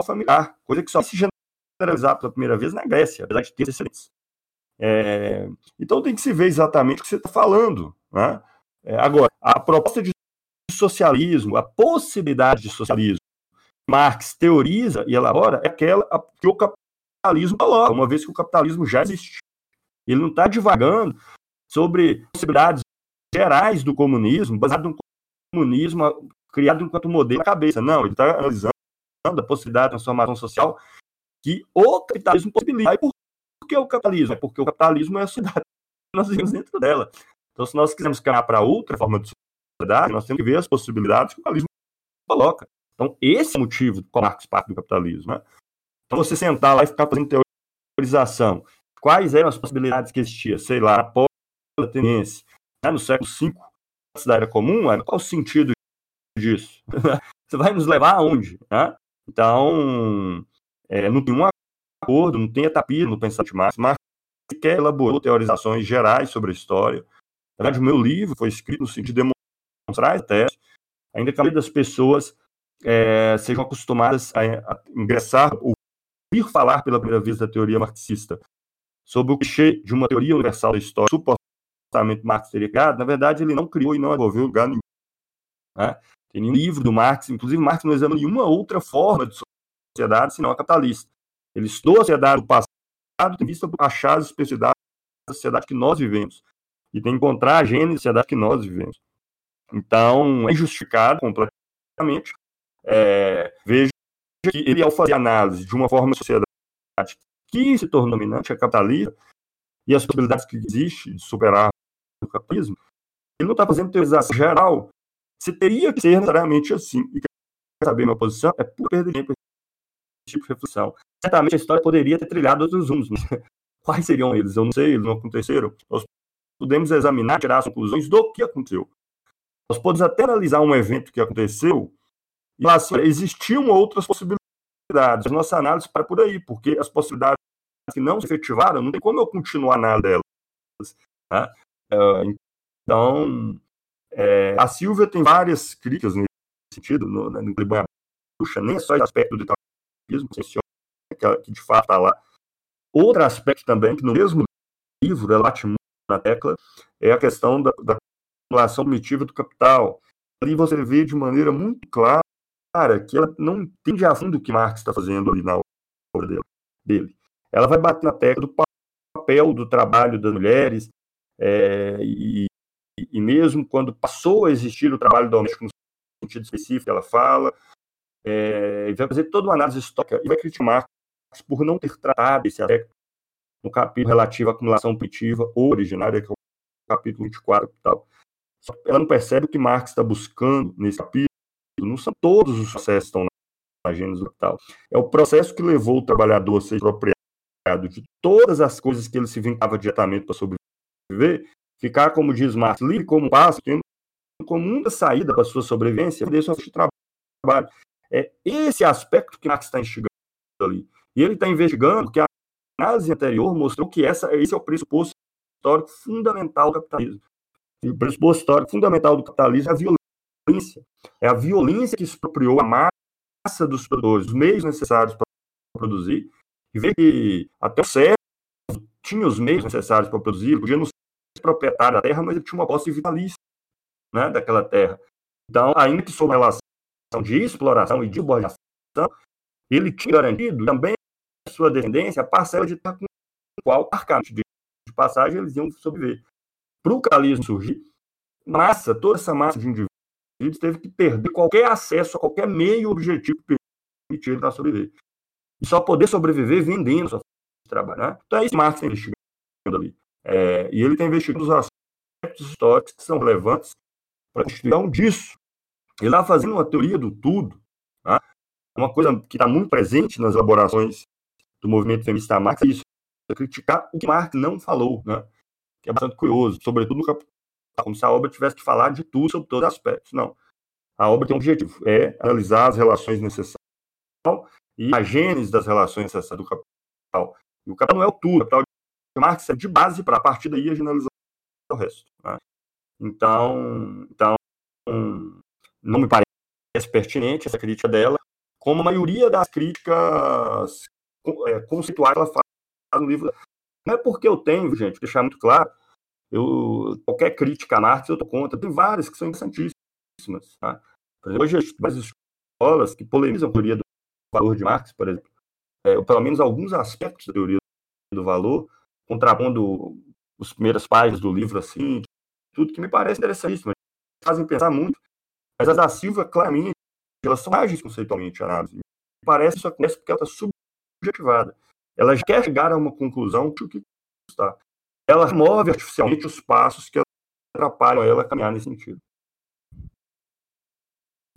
familiar, coisa que só se generalizar pela primeira vez na Grécia, apesar de ter excelentes. É, então tem que se ver exatamente o que você está falando. Né? É, agora, a proposta de socialismo, a possibilidade de socialismo, Marx teoriza e elabora é aquela que o capitalismo coloca, uma vez que o capitalismo já existe. Ele não está divagando sobre possibilidades gerais do comunismo, baseado no comunismo criado enquanto modelo na cabeça. Não, ele está analisando a possibilidade de transformação social que o capitalismo possibilita. E que o capitalismo? É porque o capitalismo é a sociedade que nós vivemos dentro dela. Então, se nós quisermos caminhar para outra forma de sociedade, nós temos que ver as possibilidades que o capitalismo coloca. Então, esse é o motivo do qual Marx parte do capitalismo. Né? Então, você sentar lá e ficar fazendo teorização. Quais eram as possibilidades que existiam? Sei lá, após a tendência, né, no século V, antes da era comum, qual o sentido disso? Você vai nos levar aonde? Né? Então, é, não tem um acordo, não tem etapismo no pensamento de Marx. Marx sequer elaborou teorizações gerais sobre a história. Na verdade, o meu livro foi escrito no sentido de demonstrar a tese. ainda que a maioria das pessoas é, sejam acostumadas a, a ingressar, ouvir falar pela primeira vez da teoria marxista, sobre o clichê de uma teoria universal da história, supostamente Marx teria criado, na verdade ele não criou e não desenvolveu lugar nenhum. Né? Tem nenhum livro do Marx, inclusive Marx não examina nenhuma outra forma de sociedade senão a capitalista. Ele estudou a sociedade do passado, tem vista achar as especificidades da sociedade que nós vivemos e tem que encontrar a gênese da sociedade que nós vivemos. Então, é justificado completamente. É, veja que ele, ao fazer análise de uma forma de sociedade que se tornou dominante, a capitalista, e as possibilidades que existem de superar o capitalismo, ele não está fazendo teorização geral. Se teria que ser necessariamente assim. E quer saber minha posição? É por perder tempo tipo de reflexão. Certamente a história poderia ter trilhado outros rumos, mas quais seriam eles? Eu não sei, eles não aconteceram. Nós podemos examinar, tirar as conclusões do que aconteceu. Nós podemos até analisar um evento que aconteceu e falar assim, existiam outras possibilidades. Nossa análise para por aí, porque as possibilidades que não se efetivaram, não tem como eu continuar nada delas. Tá? Então, é, a Silvia tem várias críticas nesse sentido, no, no, no Bruxa, nem é só esse aspecto do taoísmo, que, de fato está lá. Outro aspecto também, que no mesmo livro ela bate muito na tecla, é a questão da, da acumulação primitiva do capital. Ali você vê de maneira muito clara que ela não entende a fundo o que Marx está fazendo ali na obra dele. Ela vai bater na tecla do papel do trabalho das mulheres, é, e, e mesmo quando passou a existir o trabalho doméstico no sentido específico, ela fala, é, vai fazer toda uma análise histórica e vai criticar Marx por não ter tratado esse aspecto no capítulo relativo à acumulação primitiva originária, que é o capítulo 24 e tal. Ela não percebe o que Marx está buscando nesse capítulo, não são todos os processos que estão na gênese do capital. É o processo que levou o trabalhador a ser apropriado de todas as coisas que ele se vincava diretamente para sobreviver, ficar, como diz Marx, livre como um passo, tendo como uma saída para sua sobrevivência, desse seu trabalho. É esse aspecto que Marx está instigando ali. E ele está investigando que a análise anterior mostrou que essa, esse é o pressuposto histórico fundamental do capitalismo. E o pressuposto histórico fundamental do capitalismo é a violência. É a violência que expropriou a massa dos produtores, os meios necessários para produzir, e vê que até o servo tinha os meios necessários para produzir, podia não ser proprietário da terra, mas ele tinha uma posse vitalícia né, daquela terra. Então, ainda que sob relação de exploração e de subordinação, ele tinha garantido também a sua descendência a parcela de terra com qual, marcamente de passagem, eles iam sobreviver. Para o capitalismo surgir, massa, toda essa massa de indivíduos teve que perder qualquer acesso a qualquer meio objetivo que permitir ele para sobreviver. E só poder sobreviver vendendo sua de trabalho. Né? Então é isso que Marx está investigando ali. É, e ele está investigando os aspectos históricos que são relevantes para a constituição disso. Ele está fazendo uma teoria do tudo, tá? uma coisa que está muito presente nas elaborações do movimento feminista Marx, é isso, é criticar o que Marx não falou, né? que é bastante curioso, sobretudo no Capital, como se a obra tivesse que falar de tudo, sobre todos os aspectos. Não. A obra tem um objetivo, é analisar as relações necessárias e a gênese das relações necessárias do capital. E o capital não é o tudo, o capital de Marx é de base para a partir daí a generalizar o resto. Né? Então, então, não me parece pertinente essa crítica dela, como a maioria das críticas é, conceituais ela faz no livro. Não é porque eu tenho, gente, deixar muito claro, eu, qualquer crítica a Marx eu estou contra. Tem várias que são interessantíssimas. Tá? Hoje várias escolas que polemizam a teoria do valor de Marx, por exemplo, é, ou pelo menos alguns aspectos da teoria do valor, contrapondo as primeiras páginas do livro, assim, tudo que me parece interessantíssimo. Fazem pensar muito. Mas as da Silva, claramente, elas são ágeis conceitualmente, a análise. Parece que isso acontece porque ela está subjetivada. Ela quer chegar a uma conclusão que o que está. Ela remove artificialmente os passos que atrapalham ela a caminhar nesse sentido.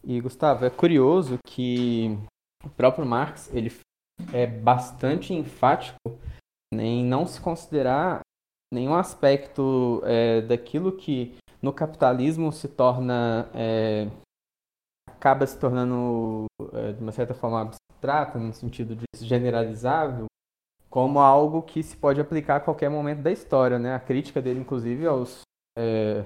E Gustavo, é curioso que o próprio Marx ele é bastante enfático em não se considerar nenhum aspecto é, daquilo que no capitalismo se torna é, acaba se tornando é, de uma certa forma abstrata no sentido de generalizável como algo que se pode aplicar a qualquer momento da história, né? A crítica dele, inclusive, aos, é,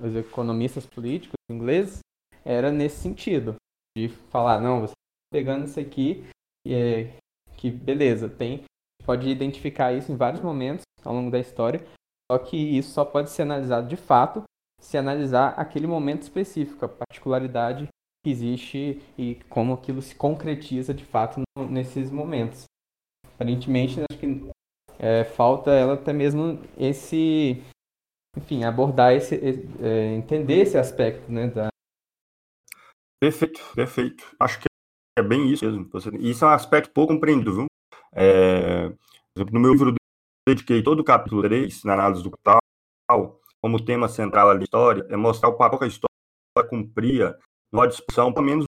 aos economistas políticos ingleses era nesse sentido, de falar, não, você está pegando isso aqui, é, que beleza, tem, pode identificar isso em vários momentos ao longo da história, só que isso só pode ser analisado de fato se analisar aquele momento específico, a particularidade que existe e como aquilo se concretiza de fato nesses momentos. Aparentemente, acho que é, falta ela até mesmo esse, enfim, abordar esse, é, entender esse aspecto, né, da...
Perfeito, perfeito. Acho que é bem isso mesmo. Isso é um aspecto pouco compreendido, viu? É, no meu livro, dediquei todo o capítulo 3, na análise do capital, como tema central da história, é mostrar o papel que a história cumpria numa discussão, pelo menos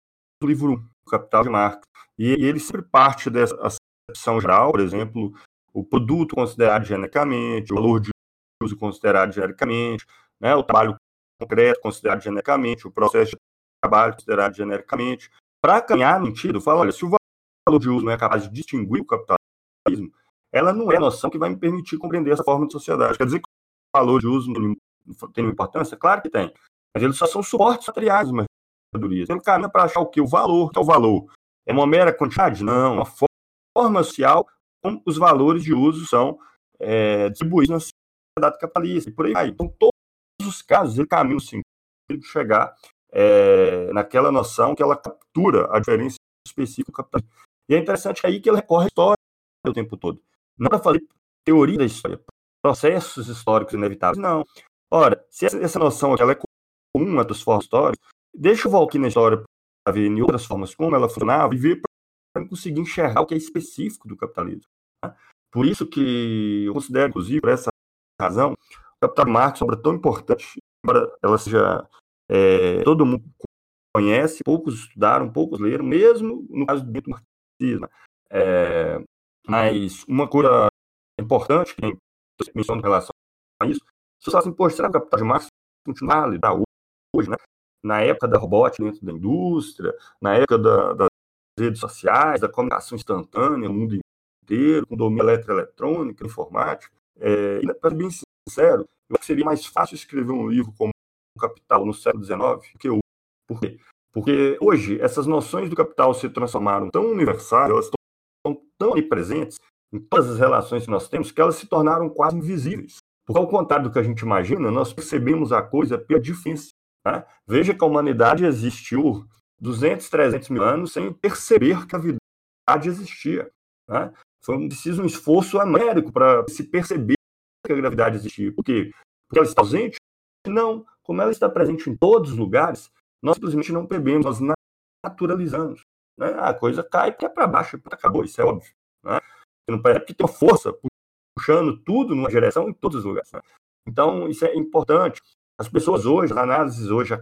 do livro 1, Capital de Marx. E ele sempre parte dessa acepção geral, por exemplo, o produto considerado genericamente, o valor de uso considerado genericamente, né, o trabalho concreto considerado genericamente, o processo de trabalho considerado genericamente, para caminhar no sentido, fala, olha, se o valor de uso não é capaz de distinguir o capitalismo, ela não é a noção que vai me permitir compreender essa forma de sociedade. Quer dizer que o valor de uso tem importância? Claro que tem. Mas eles só são suportes materiais das mercadorias. Ele caminha para achar o que? O valor. Que é o valor? É uma mera quantidade? Não. Uma forma social como os valores de uso são é, distribuídos na sociedade capitalista. E por aí vai. Então, todos os casos, ele caminha sentido de chegar é, naquela noção que ela captura a diferença específica do capitalismo. E é interessante aí que ele recorre à história o tempo todo. Não para fazer teoria da história, processos históricos inevitáveis, não. Ora, se essa, noção ela é comum a outras formas históricas, deixa eu voltar aqui na história para ver em outras formas como ela funcionava e ver para conseguir enxergar o que é específico do capitalismo. Né? Por isso que eu considero, inclusive, por essa razão, o capital Marx é obra tão importante, embora ela seja é, todo mundo conhece, poucos estudaram, poucos leram, mesmo no caso do marxismo. É, mas uma coisa importante que menciono em relação a isso, se você assim, poxa, será que o capital de Marx continuar a lidar hoje, né? Na época da robótica dentro da indústria, na época da, das redes sociais, da comunicação instantânea no mundo inteiro, com domínio eletroeletrônico, informática. É, e, para ser bem sincero, eu acho que seria mais fácil escrever um livro como o Capital no século XIX que o Por quê? Porque hoje essas noções do capital se transformaram tão universais, elas estão tão presentes em todas as relações que nós temos, que elas se tornaram quase invisíveis. Porque, ao contrário do que a gente imagina, nós percebemos a coisa pela diferença. Né? Veja que a humanidade existiu 200, 300 mil anos sem perceber que a vida existia. Né? Foi preciso um esforço américo para se perceber que a gravidade existia. Por quê? Porque ela está ausente? Não. Como ela está presente em todos os lugares, nós simplesmente não bebemos, nós naturalizamos. Né? A coisa cai para para baixo, acabou, isso é óbvio. Né? Não parece que tem uma força puxando tudo numa direção em todos os lugares. Né? Então, isso é importante. As pessoas hoje, as análises hoje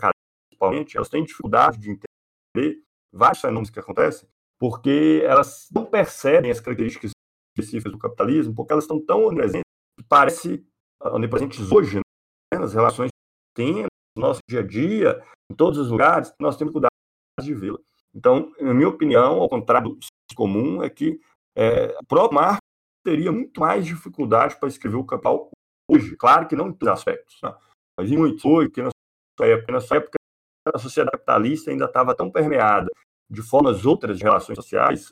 principalmente, elas têm dificuldade de entender vários fenômenos que acontecem, porque elas não percebem as características específicas do capitalismo, porque elas estão tão onipresentes que parece onipresentes hoje, né, nas relações que temos, no nosso dia a dia, em todos os lugares, nós temos cuidado de vê-la. Então, na minha opinião, ao contrário do comum, é que é, o próprio Marx teria muito mais dificuldade para escrever o Capital hoje. Claro que não em todos os aspectos, né? mas em muitos hoje, porque na sua época, época a sociedade capitalista ainda estava tão permeada de formas outras de relações sociais,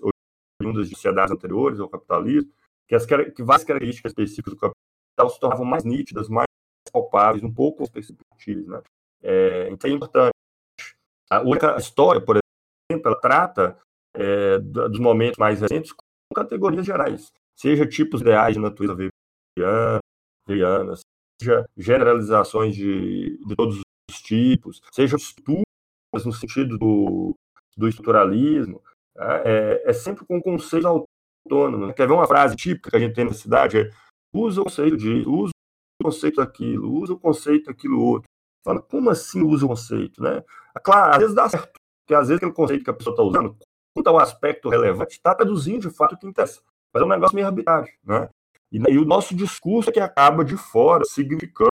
oriundas de sociedades anteriores ao capitalismo, que, as, que várias características específicas do capital se tornavam mais nítidas, mais palpáveis, um pouco mais perceptíveis. Né? É, então é importante. A única história, por exemplo, ela trata é, dos momentos mais recentes com categorias gerais, seja tipos ideais de natureza veiana, seja generalizações de, de todos os tipos, seja estudos no sentido do, do estruturalismo, tá? é, é sempre com conceito autônomo. Né? Quer ver uma frase típica que a gente tem na cidade? É, usa o conceito de, usa o conceito daquilo, usa o conceito daquilo outro. Fala, como assim usa o conceito, né? Claro, às vezes dá certo, porque às vezes aquele conceito que a pessoa está usando, quanto ao aspecto relevante, está traduzindo de fato o que interessa. Mas é um negócio meio arbitrário, né? E, e, o nosso discurso é que acaba de fora significando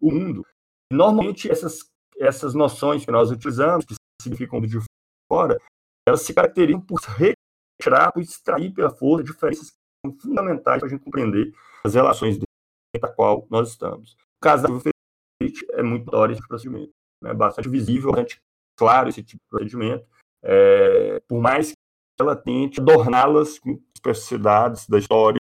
o mundo. Normalmente, essas, essas noções que nós utilizamos, que significam de fora, elas se caracterizam por retirar, por extrair pela força diferenças que são fundamentais para a gente compreender as relações dentro da qual nós estamos. O caso da é muito notório esse procedimento. É né? bastante visível, bastante claro esse tipo de procedimento, é, por mais que ela tente adorná-las com especificidades da história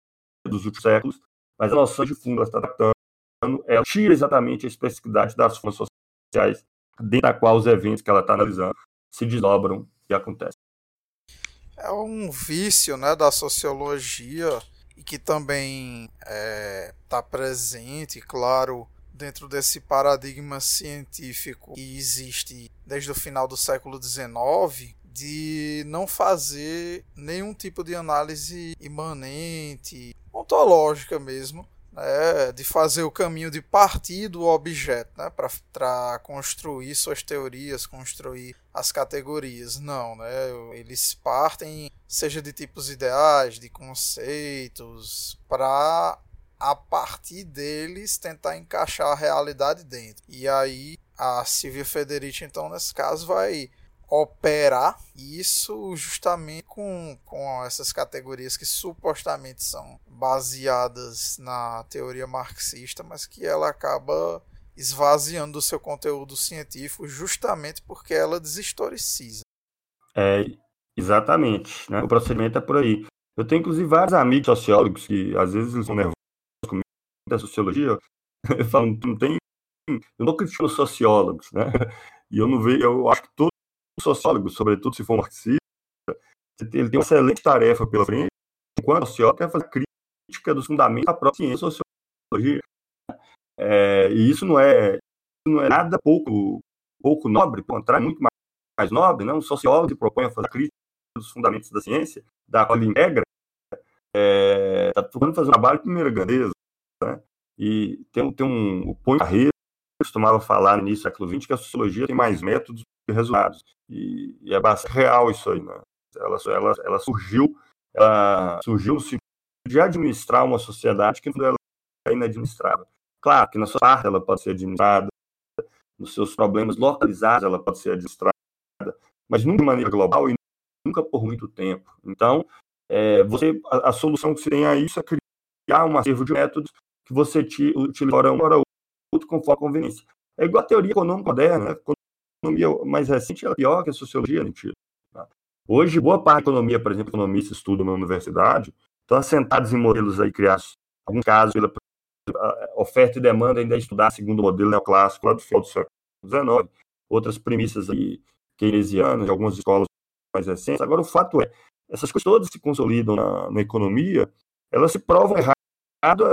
dos últimos séculos, mas a noção de fundo ela está tratando, ela tira exatamente a especificidade das formas sociais dentro da qual os eventos que ela está analisando se desdobram e acontecem.
É um vício né, da sociologia e que também está é, tá presente, claro, dentro desse paradigma científico que existe desde o final do século XIX, de não fazer nenhum tipo de análise imanente, ontológica mesmo, né, de fazer o caminho de partir do objeto né, para construir suas teorias, construir as categorias. Não, né, eles partem, seja de tipos ideais, de conceitos, para a partir deles tentar encaixar a realidade dentro. E aí a Silvia Federici, então, nesse caso, vai operar isso justamente com, com essas categorias que supostamente são baseadas na teoria marxista, mas que ela acaba esvaziando do seu conteúdo científico justamente porque ela deshistoriciza.
É, exatamente. Né? O procedimento é por aí. Eu tenho, inclusive, vários amigos sociólogos que às vezes eles são nervosos da sociologia. Eu falo, não tem. Eu não critico sociólogos, né? E eu não vejo, eu acho que todo sociólogo, sobretudo se for marxista, ele tem uma excelente tarefa pela frente, enquanto sociólogo quer fazer crítica dos fundamentos da própria ciência sociologia. É, e isso não é, não é nada pouco, pouco nobre, pelo contrário, muito mais, mais nobre. Né? Um sociólogo que propõe a fazer crítica dos fundamentos da ciência, da qual ele integra, está é, tá procurando fazer um trabalho de primeira grandeza. Né? E tem, tem um, o Põe Carreiro costumava falar no início do século XX que a sociologia tem mais métodos que resultados. E, e é bastante real isso aí, né? Ela, ela, ela surgiu, ela surgiu no sentido de administrar uma sociedade que ela é inadministrável. Claro que na sua parte ela pode ser administrada, nos seus problemas localizados ela pode ser administrada, mas nunca de maneira global e nunca por muito tempo. Então, é, você, a, a, solução que você tem a isso é criar um acervo de métodos que você utiliza hora um, hora outro, conforme a conveniência. É igual a teoria econômica moderna. Né? economia mais recente é pior que a sociologia, mentira. Tá? Hoje, boa parte da economia, por exemplo, economistas estudam na universidade, estão assentados em modelos aí criados, em alguns casos, pela oferta e demanda ainda é estudar segundo o modelo neoclássico lá do final do século XIX, outras premissas aí keynesianas de algumas escolas mais recentes. Agora, o fato é, essas coisas todas se consolidam na, na economia, elas se provam erradas,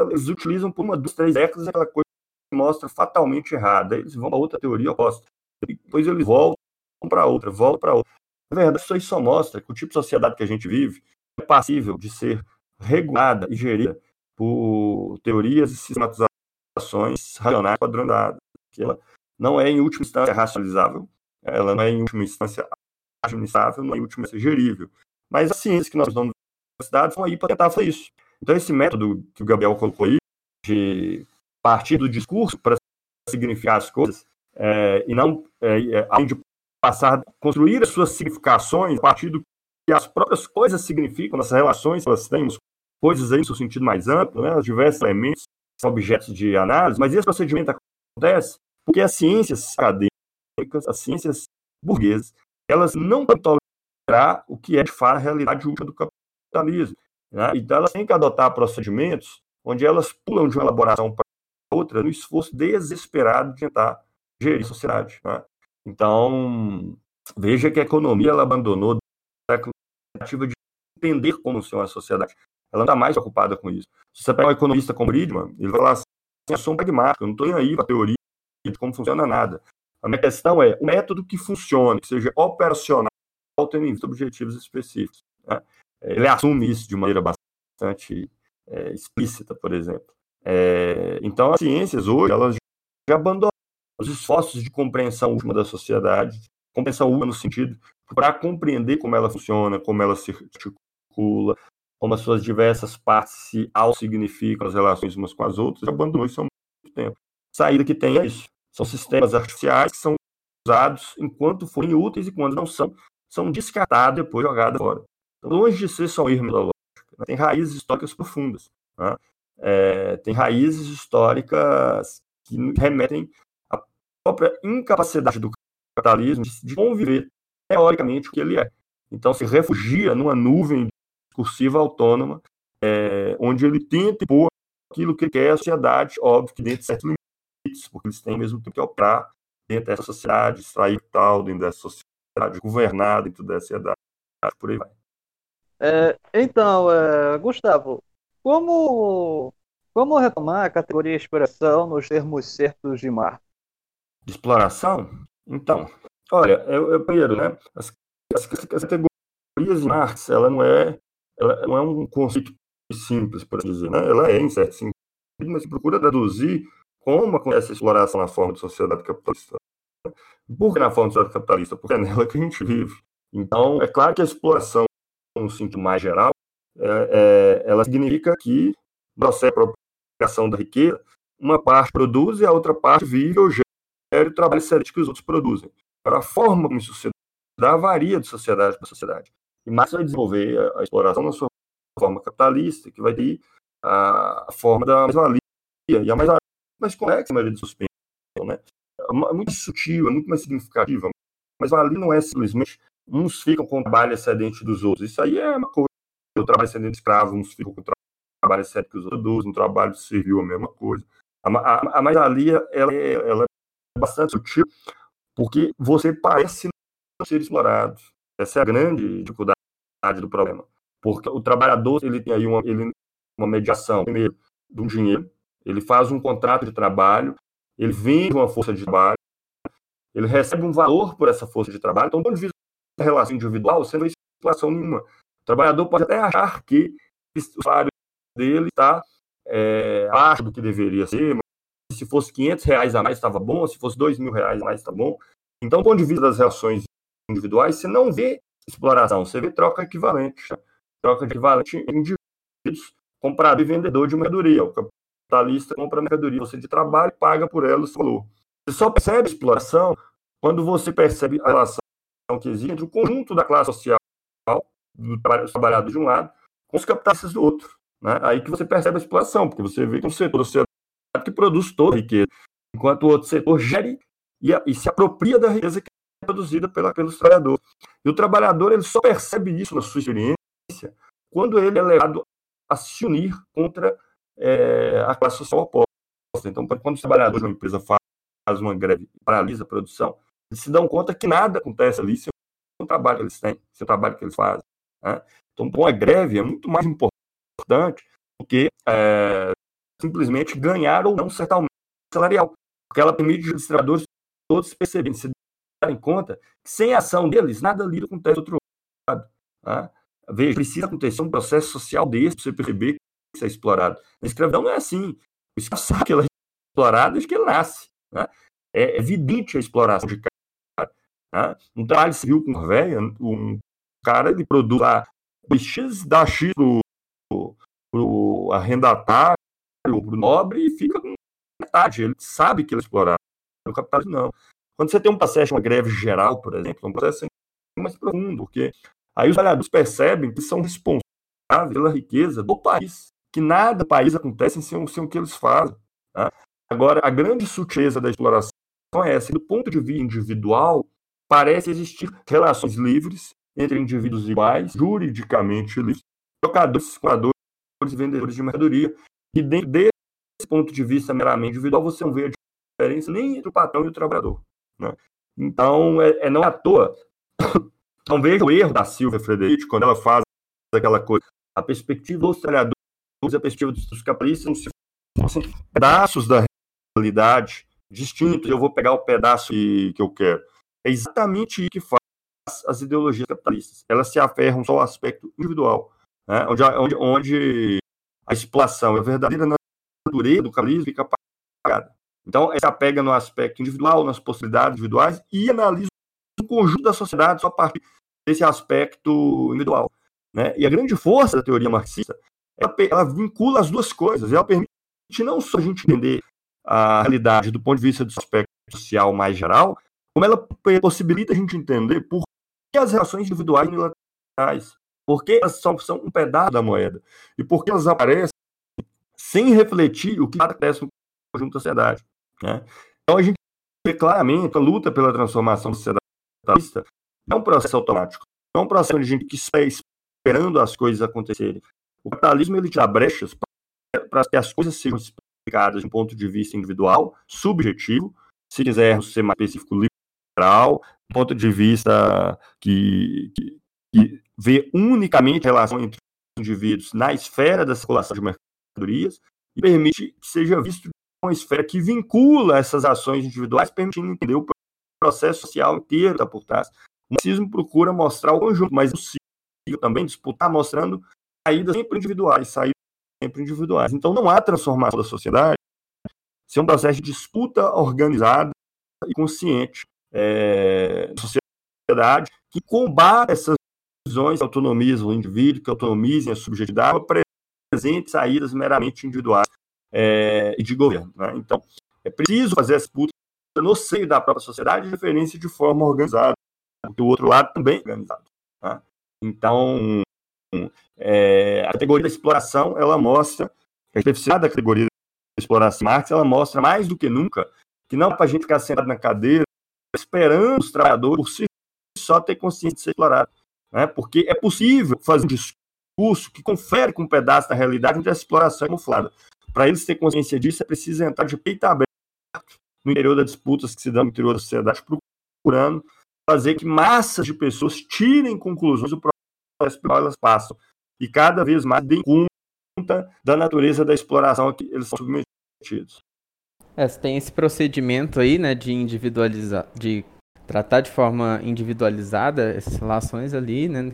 eles utilizam por uma, duas, três décadas aquela coisa que mostra fatalmente errada. Eles vão para outra teoria oposta depois eles voltam para outra, voltam para outra. Na verdade, isso aí só mostra que o tipo de sociedade que a gente vive é passível de ser regulada e gerida por teorias e sistematizações racionais padronizadas, que ela não é, em última instância, racionalizável, ela não é, em última instância, administrável, não é, em última instância, gerível. Mas as ciências que nós estamos na universidade são aí para tentar fazer isso. Então, esse método que o Gabriel colocou aí, de partir do discurso para significar as coisas, é, e não, é, é, além de passar, construir as suas significações a partir do que as próprias coisas significam, nossas relações, elas têm coisas aí no seu sentido mais amplo, né, os diversos elementos são objetos de análise, mas esse procedimento acontece porque as ciências acadêmicas, as ciências burguesas, elas não podem tolerar o que é de fato a realidade última do capitalismo. Né? Então, elas têm que adotar procedimentos onde elas pulam de uma elaboração para outra no esforço desesperado de tentar gerir a sociedade. Né? Então, veja que a economia ela abandonou a tentativa de entender como funciona a sociedade. Ela não está mais preocupada com isso. Se você pega um economista como Friedman, ele vai falar assim, eu sou um pragmático, eu não estou aí para a teoria de como funciona nada. A minha questão é o método que funcione, que seja operacional, tendo em vista objetivos específicos. Né? Ele assume isso de maneira bastante é, explícita, por exemplo. É, então, as ciências hoje, elas já abandonaram os esforços de compreensão última da sociedade, compreensão última no sentido para compreender como ela funciona, como ela se articula, como as suas diversas partes se auto-significam as relações umas com as outras, abandonou isso há muito tempo. Saída que tem é isso. São sistemas artificiais que são usados enquanto forem úteis e quando não são, são descartados e depois jogados fora. Então, longe de ser só um erro metodológico, né? tem raízes históricas profundas. Né? É, tem raízes históricas que remetem própria incapacidade do capitalismo de conviver teoricamente o que ele é. Então se refugia numa nuvem discursiva autônoma, é, onde ele tenta impor aquilo que quer a sociedade, óbvio que dentro de certos limites, porque eles têm mesmo tempo que operar dentro dessa sociedade, extrair tal dentro dessa sociedade, governar dentro dessa sociedade, por aí vai.
É, então, é, Gustavo, como, como retomar a categoria exploração nos termos certos de Marx?
De exploração? Então, olha, eu, eu primeiro, né, as, as, as categorias de Marx, ela não é, ela não é um conceito simples, por assim dizer, né? Ela é, em certo sentido, mas procura traduzir como acontece a exploração na forma de sociedade capitalista. Por que na forma de sociedade capitalista? Porque é nela que a gente vive. Então, é claro que a exploração, no sentido mais geral, é, é, ela significa que, no processo de apropriação da riqueza, uma parte produz e a outra parte vive ou gera o trabalho excelente que os outros produzem. Para a forma como isso se dá varia de sociedade para sociedade. E Marx vai desenvolver a, a exploração na sua forma capitalista, que vai ter a, a forma da mais-valia. E a mais-valia é mais complexa, a maioria dos suspensos, né? É muito sutil, é muito mais significativa. Mas valia não é simplesmente uns ficam com o trabalho excedente dos outros. Isso aí é uma coisa. O trabalho excedente de escravo, uns ficam com o trabalho excedente que os outros produzem, um trabalho servil, a mesma coisa. A, a, a ela é, ela é bastante sutil, porque você parece não ser explorado. Essa é a grande dificuldade do problema. Porque o trabalhador, ele tem aí uma, ele, uma mediação, primeiro, de um dinheiro, ele faz um contrato de trabalho, ele vende uma força de trabalho, ele recebe um valor por essa força de trabalho. Então, do ponto de vista relação individual, tem situação nenhuma. O trabalhador pode até achar que o salário dele está é, abaixo do que deveria ser, mas se fosse 500 reais a mais estava bom, se fosse 2 mil reais a mais está bom. Então, do ponto de vista das relações individuais, você não vê exploração, você vê troca equivalente troca de equivalente em indivíduos, comprador e vendedor de mercadoria. O capitalista compra mercadoria, você de trabalho paga por ela o valor. Você só percebe exploração quando você percebe a relação que existe entre o conjunto da classe social, dos trabalhadores de um lado, com os capitalistas do outro. Né? Aí que você percebe a exploração, porque você vê que um setor da sociedade que produz toda a riqueza, enquanto o outro setor gere e, e se apropria da riqueza que é produzida pela, pelos trabalhadores. E o trabalhador ele só percebe isso na sua experiência quando ele é levado a se unir contra é, a classe social oposta. Então, quando os trabalhadores de uma empresa faz uma greve e paralisa a produção, eles se dão conta que nada acontece ali sem o trabalho que eles têm, sem o trabalho que eles fazem. Né? Então, uma greve é muito mais importante do que é, simplesmente ganhar ou não certo aumento salarial, porque ela permite os trabalhadores todos perceberem, se darem conta que sem a ação deles, nada ali acontece do outro lado. Né? Veja, precisa acontecer um processo social desse para você perceber que isso é explorado. A escravidão não é assim. O escravo sabe que ela é explorada desde que ele nasce. Né? É evidente a exploração de. Né? Um trabalho civil com velha, um cara ele produz lá X, dá X pro, pro arrendatário, pro nobre e fica com metade. Ele sabe que ele é explorado. Capitalismo, não. Quando você tem um processo, uma greve geral, por exemplo, é um processo mais profundo, porque Aí os trabalhadores percebem que são responsáveis pela riqueza do país, que nada país acontece sem, sem o que eles fazem. Tá? Agora, a grande sutileza da exploração é essa. Do ponto de vista individual, parece existir relações livres entre indivíduos iguais, juridicamente livres, trocadores, compradores e vendedores de mercadoria. E dentro desse ponto de vista meramente individual, você não vê a diferença nem entre o patrão e o trabalhador. Né? Então, é, é não à toa então veja o erro da Silvia Frederici quando ela faz aquela coisa. A perspectiva dos trabalhadores, a perspectiva dos capitalistas, não se fossem pedaços da realidade distintos, eu vou pegar o pedaço que, que eu quero. É exatamente isso que faz as ideologias capitalistas. Elas se aferram só ao aspecto individual, né? onde, onde, onde a exploração, a verdadeira natureza do capitalismo fica apagada. Então, ela se apega no aspecto individual, nas possibilidades individuais e analisa o conjunto da sociedade só a partir desse aspecto individual. Né? E a grande força da teoria marxista, ela, ela vincula as duas coisas, ela permite não só a gente entender a realidade do ponto de vista do aspecto social mais geral, como ela possibilita a gente entender por que as relações individuais unilaterais, por que elas são, são um pedaço da moeda, e por que elas aparecem sem refletir o que acontece no conjunto da sociedade. Né? Então a gente vê claramente a luta pela transformação societalista é um processo automático. É um processo onde a gente está esperando as coisas acontecerem. O capitalismo ele te dá brechas para que as coisas sejam explicadas de um ponto de vista individual, subjetivo, se quisermos ser mais específico, liberal, ponto de vista que, que, que vê unicamente a relação entre os indivíduos na esfera da circulação de mercadorias e permite que seja visto uma esfera que vincula essas ações individuais, permitindo entender o processo social inteiro da por trás. O marxismo procura mostrar o conjunto, mas é possível também disputar mostrando saídas sempre individuais, saídas sempre individuais. Então não há transformação da sociedade se é um processo de disputa organizada e consciente é, da sociedade que combate essas visões que autonomizam o indivíduo, que autonomizem a subjetividade, apresente saídas meramente individuais é, e de governo. Né? Então, é preciso fazer essa disputa no seio da própria sociedade, de referência de forma organizada, porque o outro lado também é organizado. Tá? Então, é, a categoria da exploração, ela mostra, a especificidade da categoria da exploração Marx, ela mostra mais do que nunca que não é para a gente ficar sentado na cadeira esperando os trabalhadores por si só ter consciência de ser explorado. Né? Porque é possível fazer um discurso que confere com um pedaço da realidade onde a exploração é camuflada. Para eles ter consciência disso, é preciso entrar de peito aberto no interior das disputas que se dão no interior da sociedade, procurando fazer que massas de pessoas tirem conclusões do processo pelo qual elas passam e cada vez mais deem conta da natureza da exploração a que eles são submetidos.
É, tem esse procedimento aí, né, de individualizar, de tratar de forma individualizada essas relações ali, né,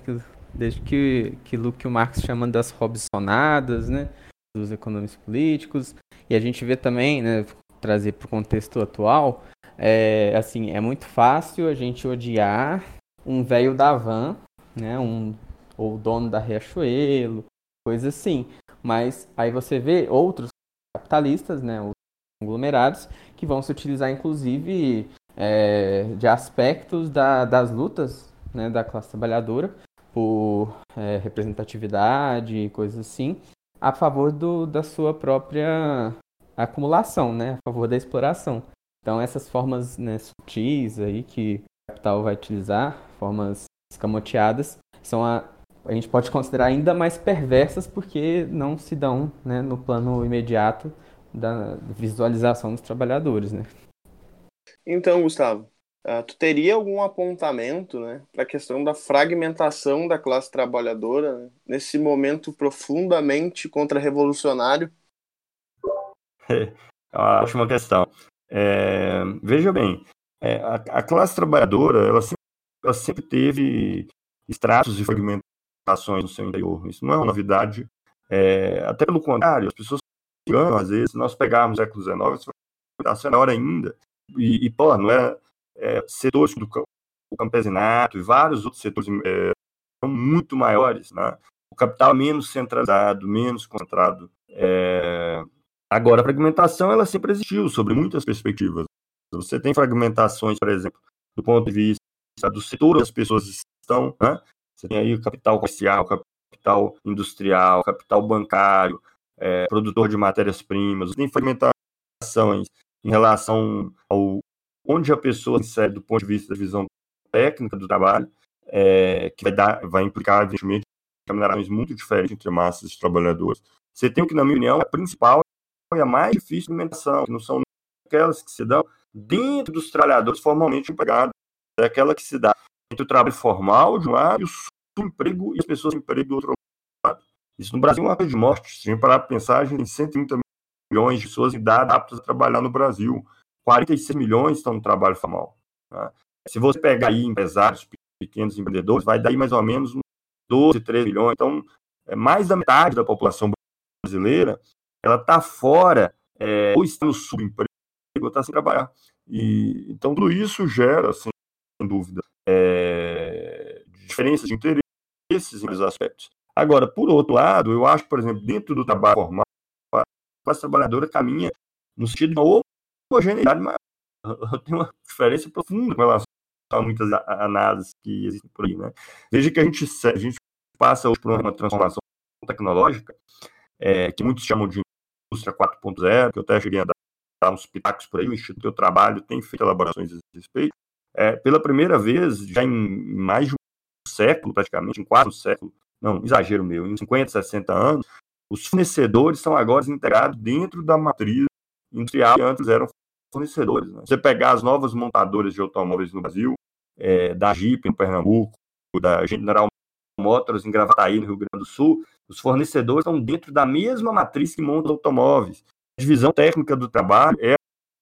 desde que aquilo que o Marx chama das Robsonadas, né, dos economistas políticos, e a gente vê também, né, trazer para o contexto atual, é, assim, é muito fácil a gente odiar um velho da van, né, um, ou dono da Riachuelo, coisa assim, mas aí você vê outros capitalistas, né, conglomerados, que vão se utilizar inclusive é, de aspectos da, das lutas né, da classe trabalhadora por é, representatividade e coisas assim, a favor do, da sua própria acumulação, né, a favor da exploração. Então essas formas né, sutis aí que o capital vai utilizar, formas escamoteadas, são a, a gente pode considerar ainda mais perversas porque não se dão né, no plano imediato da visualização dos trabalhadores, né?
Então, Gustavo, uh, tu teria algum apontamento, né, para a questão da fragmentação da classe trabalhadora né, nesse momento profundamente contra-revolucionário?
É uma ótima questão. É, veja bem, é, a, a, classe trabalhadora ela sempre, ela sempre teve estratos e fragmentações no seu interior. Isso não é uma novidade. É, até pelo contrário, as pessoas engano, às vezes, nós pegarmos o século XIX, isso foi menor ainda, e, e pô, não é, é setores do o campesinato e vários outros setores é, são muito maiores, né? O capital é menos centralizado, menos concentrado. É... Agora, a fragmentação, ela sempre existiu, sobre muitas perspectivas. Você tem fragmentações, por exemplo, do ponto de vista do setor onde as pessoas estão, né? Você tem aí o capital comercial, capital industrial, capital bancário, é, produtor de matérias-primas, tem fragmentações em relação ao onde a pessoa se insere do ponto de vista da visão técnica do trabalho, é, que vai, dar, vai implicar, evidentemente, caminhões muito diferentes entre massas de trabalhadores. Você tem o que, na minha opinião, é a principal e a mais difícil de alimentação, que não são aquelas que se dão dentro dos trabalhadores formalmente empregados, é aquela que se dá entre o trabalho formal de um lado e o emprego e as pessoas de emprego do outro. Isso no Brasil é uma coisa de morte. Se parar para pensar, a gente tem 130 milhões de pessoas em idade aptas a trabalhar no Brasil. 46 milhões estão no trabalho formal. Né? Se você pegar aí empresários, pequenos empreendedores, vai dar aí mais ou menos 12, 13 milhões. Então, é mais da metade da população brasileira, ela está fora, é, ou está no subemprego, ou está sem trabalhar. E, então, tudo isso gera, sem dúvida, é, diferenças de interesses em aspectos. Agora, por outro lado, eu acho, por exemplo, dentro do trabalho formal, a classe trabalhadora caminha no sentido de uma homogeneidade maior. Tem uma diferença profunda com relação a muitas análises que existem por aí. Né? Veja que a gente, a gente passa hoje por uma transformação tecnológica, é, que muitos chamam de indústria 4.0, que eu até cheguei a dar uns pitacos por aí, o Instituto eu trabalho tem feito elaborações a respeito. É, pela primeira vez, já em mais de um século, praticamente, em quase um século, não, exagero meu, em 50, 60 anos, os fornecedores são agora integrados dentro da matriz industrial que antes eram fornecedores. Né? Você pegar as novas montadoras de automóveis no Brasil, é, da Jeep em Pernambuco, da General Motors em Gravataí, no Rio Grande do Sul, os fornecedores estão dentro da mesma matriz que monta automóveis. A divisão técnica do trabalho é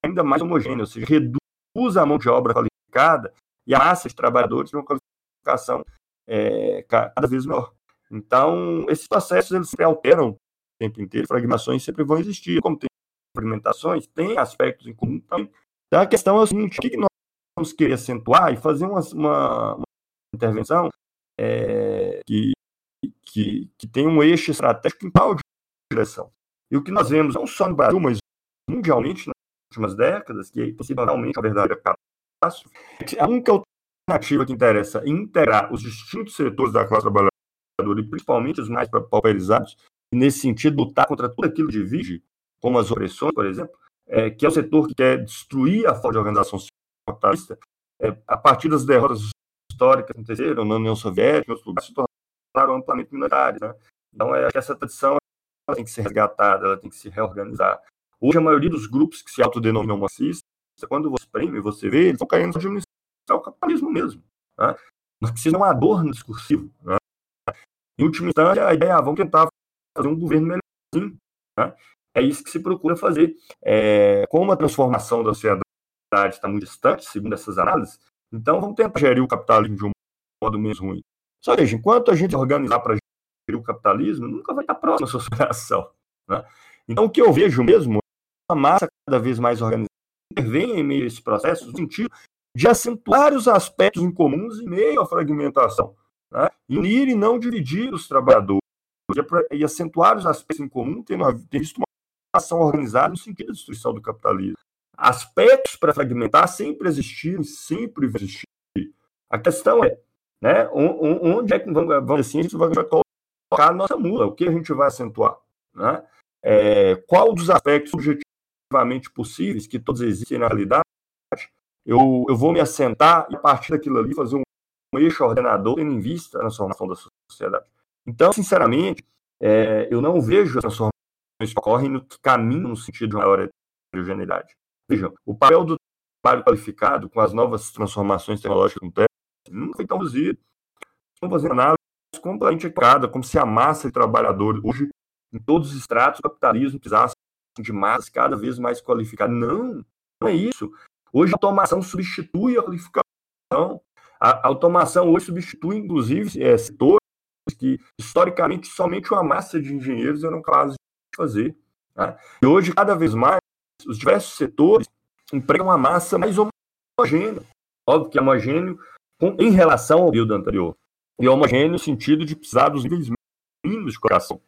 ainda mais homogênea, ou seja, reduz a mão de obra qualificada e a massa de trabalhadores de uma qualificação é, cada vez maior. Então, esses processos eles se alteram o tempo inteiro, fragmentações sempre vão existir. Como tem fragmentações, tem aspectos em comum também. Então, a questão é o seguinte: o que nós vamos querer acentuar e fazer uma, uma, uma intervenção é, que, que, que tem um eixo estratégico em qual direção? E o que nós vemos, não só no Brasil, mas mundialmente, nas últimas décadas, que possivelmente a verdade é catástrofe, a única alternativa que interessa é integrar os distintos setores da classe trabalhadora e principalmente os mais pauperizados, e nesse sentido lutar contra tudo aquilo que divide, como as opressões, por exemplo, é, que é o setor que quer destruir a forma de organização capitalista, é, a partir das derrotas históricas que aconteceram na União Soviética, em outros lugares, se tornaram amplamente minoritários. Né? Então, é, essa tradição tem que ser resgatada, ela tem que se reorganizar. Hoje, a maioria dos grupos que se autodenominam marxistas, quando você prêmio, você vê, eles estão caindo na administração o capitalismo mesmo. Né? Marxismo é um adorno discursivo. Né? Em última instância, a ideia é, ah, vamos tentar fazer um governo melhorzinho. Né? É isso que se procura fazer. É, como a transformação da sociedade está muito distante, segundo essas análises, então vamos tentar gerir o capitalismo de um modo menos ruim. Só veja, enquanto a gente organizar para gerir o capitalismo, nunca vai estar próximo à superação. Né? Então, o que eu vejo mesmo é uma massa cada vez mais organizada intervém em meio a esse processo, no sentido de acentuar os aspectos em comuns em meio à fragmentação né? unir e não dividir os trabalhadores, e acentuar os aspectos em comum, tendo, visto uma ação organizada no sentido da destruição do capitalismo. Aspectos para fragmentar sempre existiram, sempre vão existir. A questão é, né, onde é que vamos, vamos assim, a gente vai colocar a nossa mula, o que a gente vai acentuar? Né? É, qual dos aspectos objetivamente possíveis, que todos existem na realidade, eu, eu vou me assentar e a partir daquilo ali fazer um eixo ordenador tendo em vista a transformação da sociedade. Então, sinceramente, é, eu não vejo as transformações que ocorrem no que caminham no sentido de maior heterogeneidade. Vejam, o papel do trabalho qualificado com as novas transformações tecnológicas que acontecem nunca foi tão reduzido. Estão fazendo análise completamente equivocada, como se a massa de trabalhadores, hoje, em todos os estratos, o capitalismo precisasse de massa cada vez mais qualificada. Não, não é isso. Hoje a automação substitui a qualificação. A automação hoje substitui, inclusive, é, setores que, historicamente, somente uma massa de engenheiros eram capazes de fazer. Tá? E hoje, cada vez mais, os diversos setores empregam uma massa mais homogênea. Óbvio que é homogêneo com, em relação ao período anterior. E é homogêneo no sentido de precisar dos níveis mínimos de coração.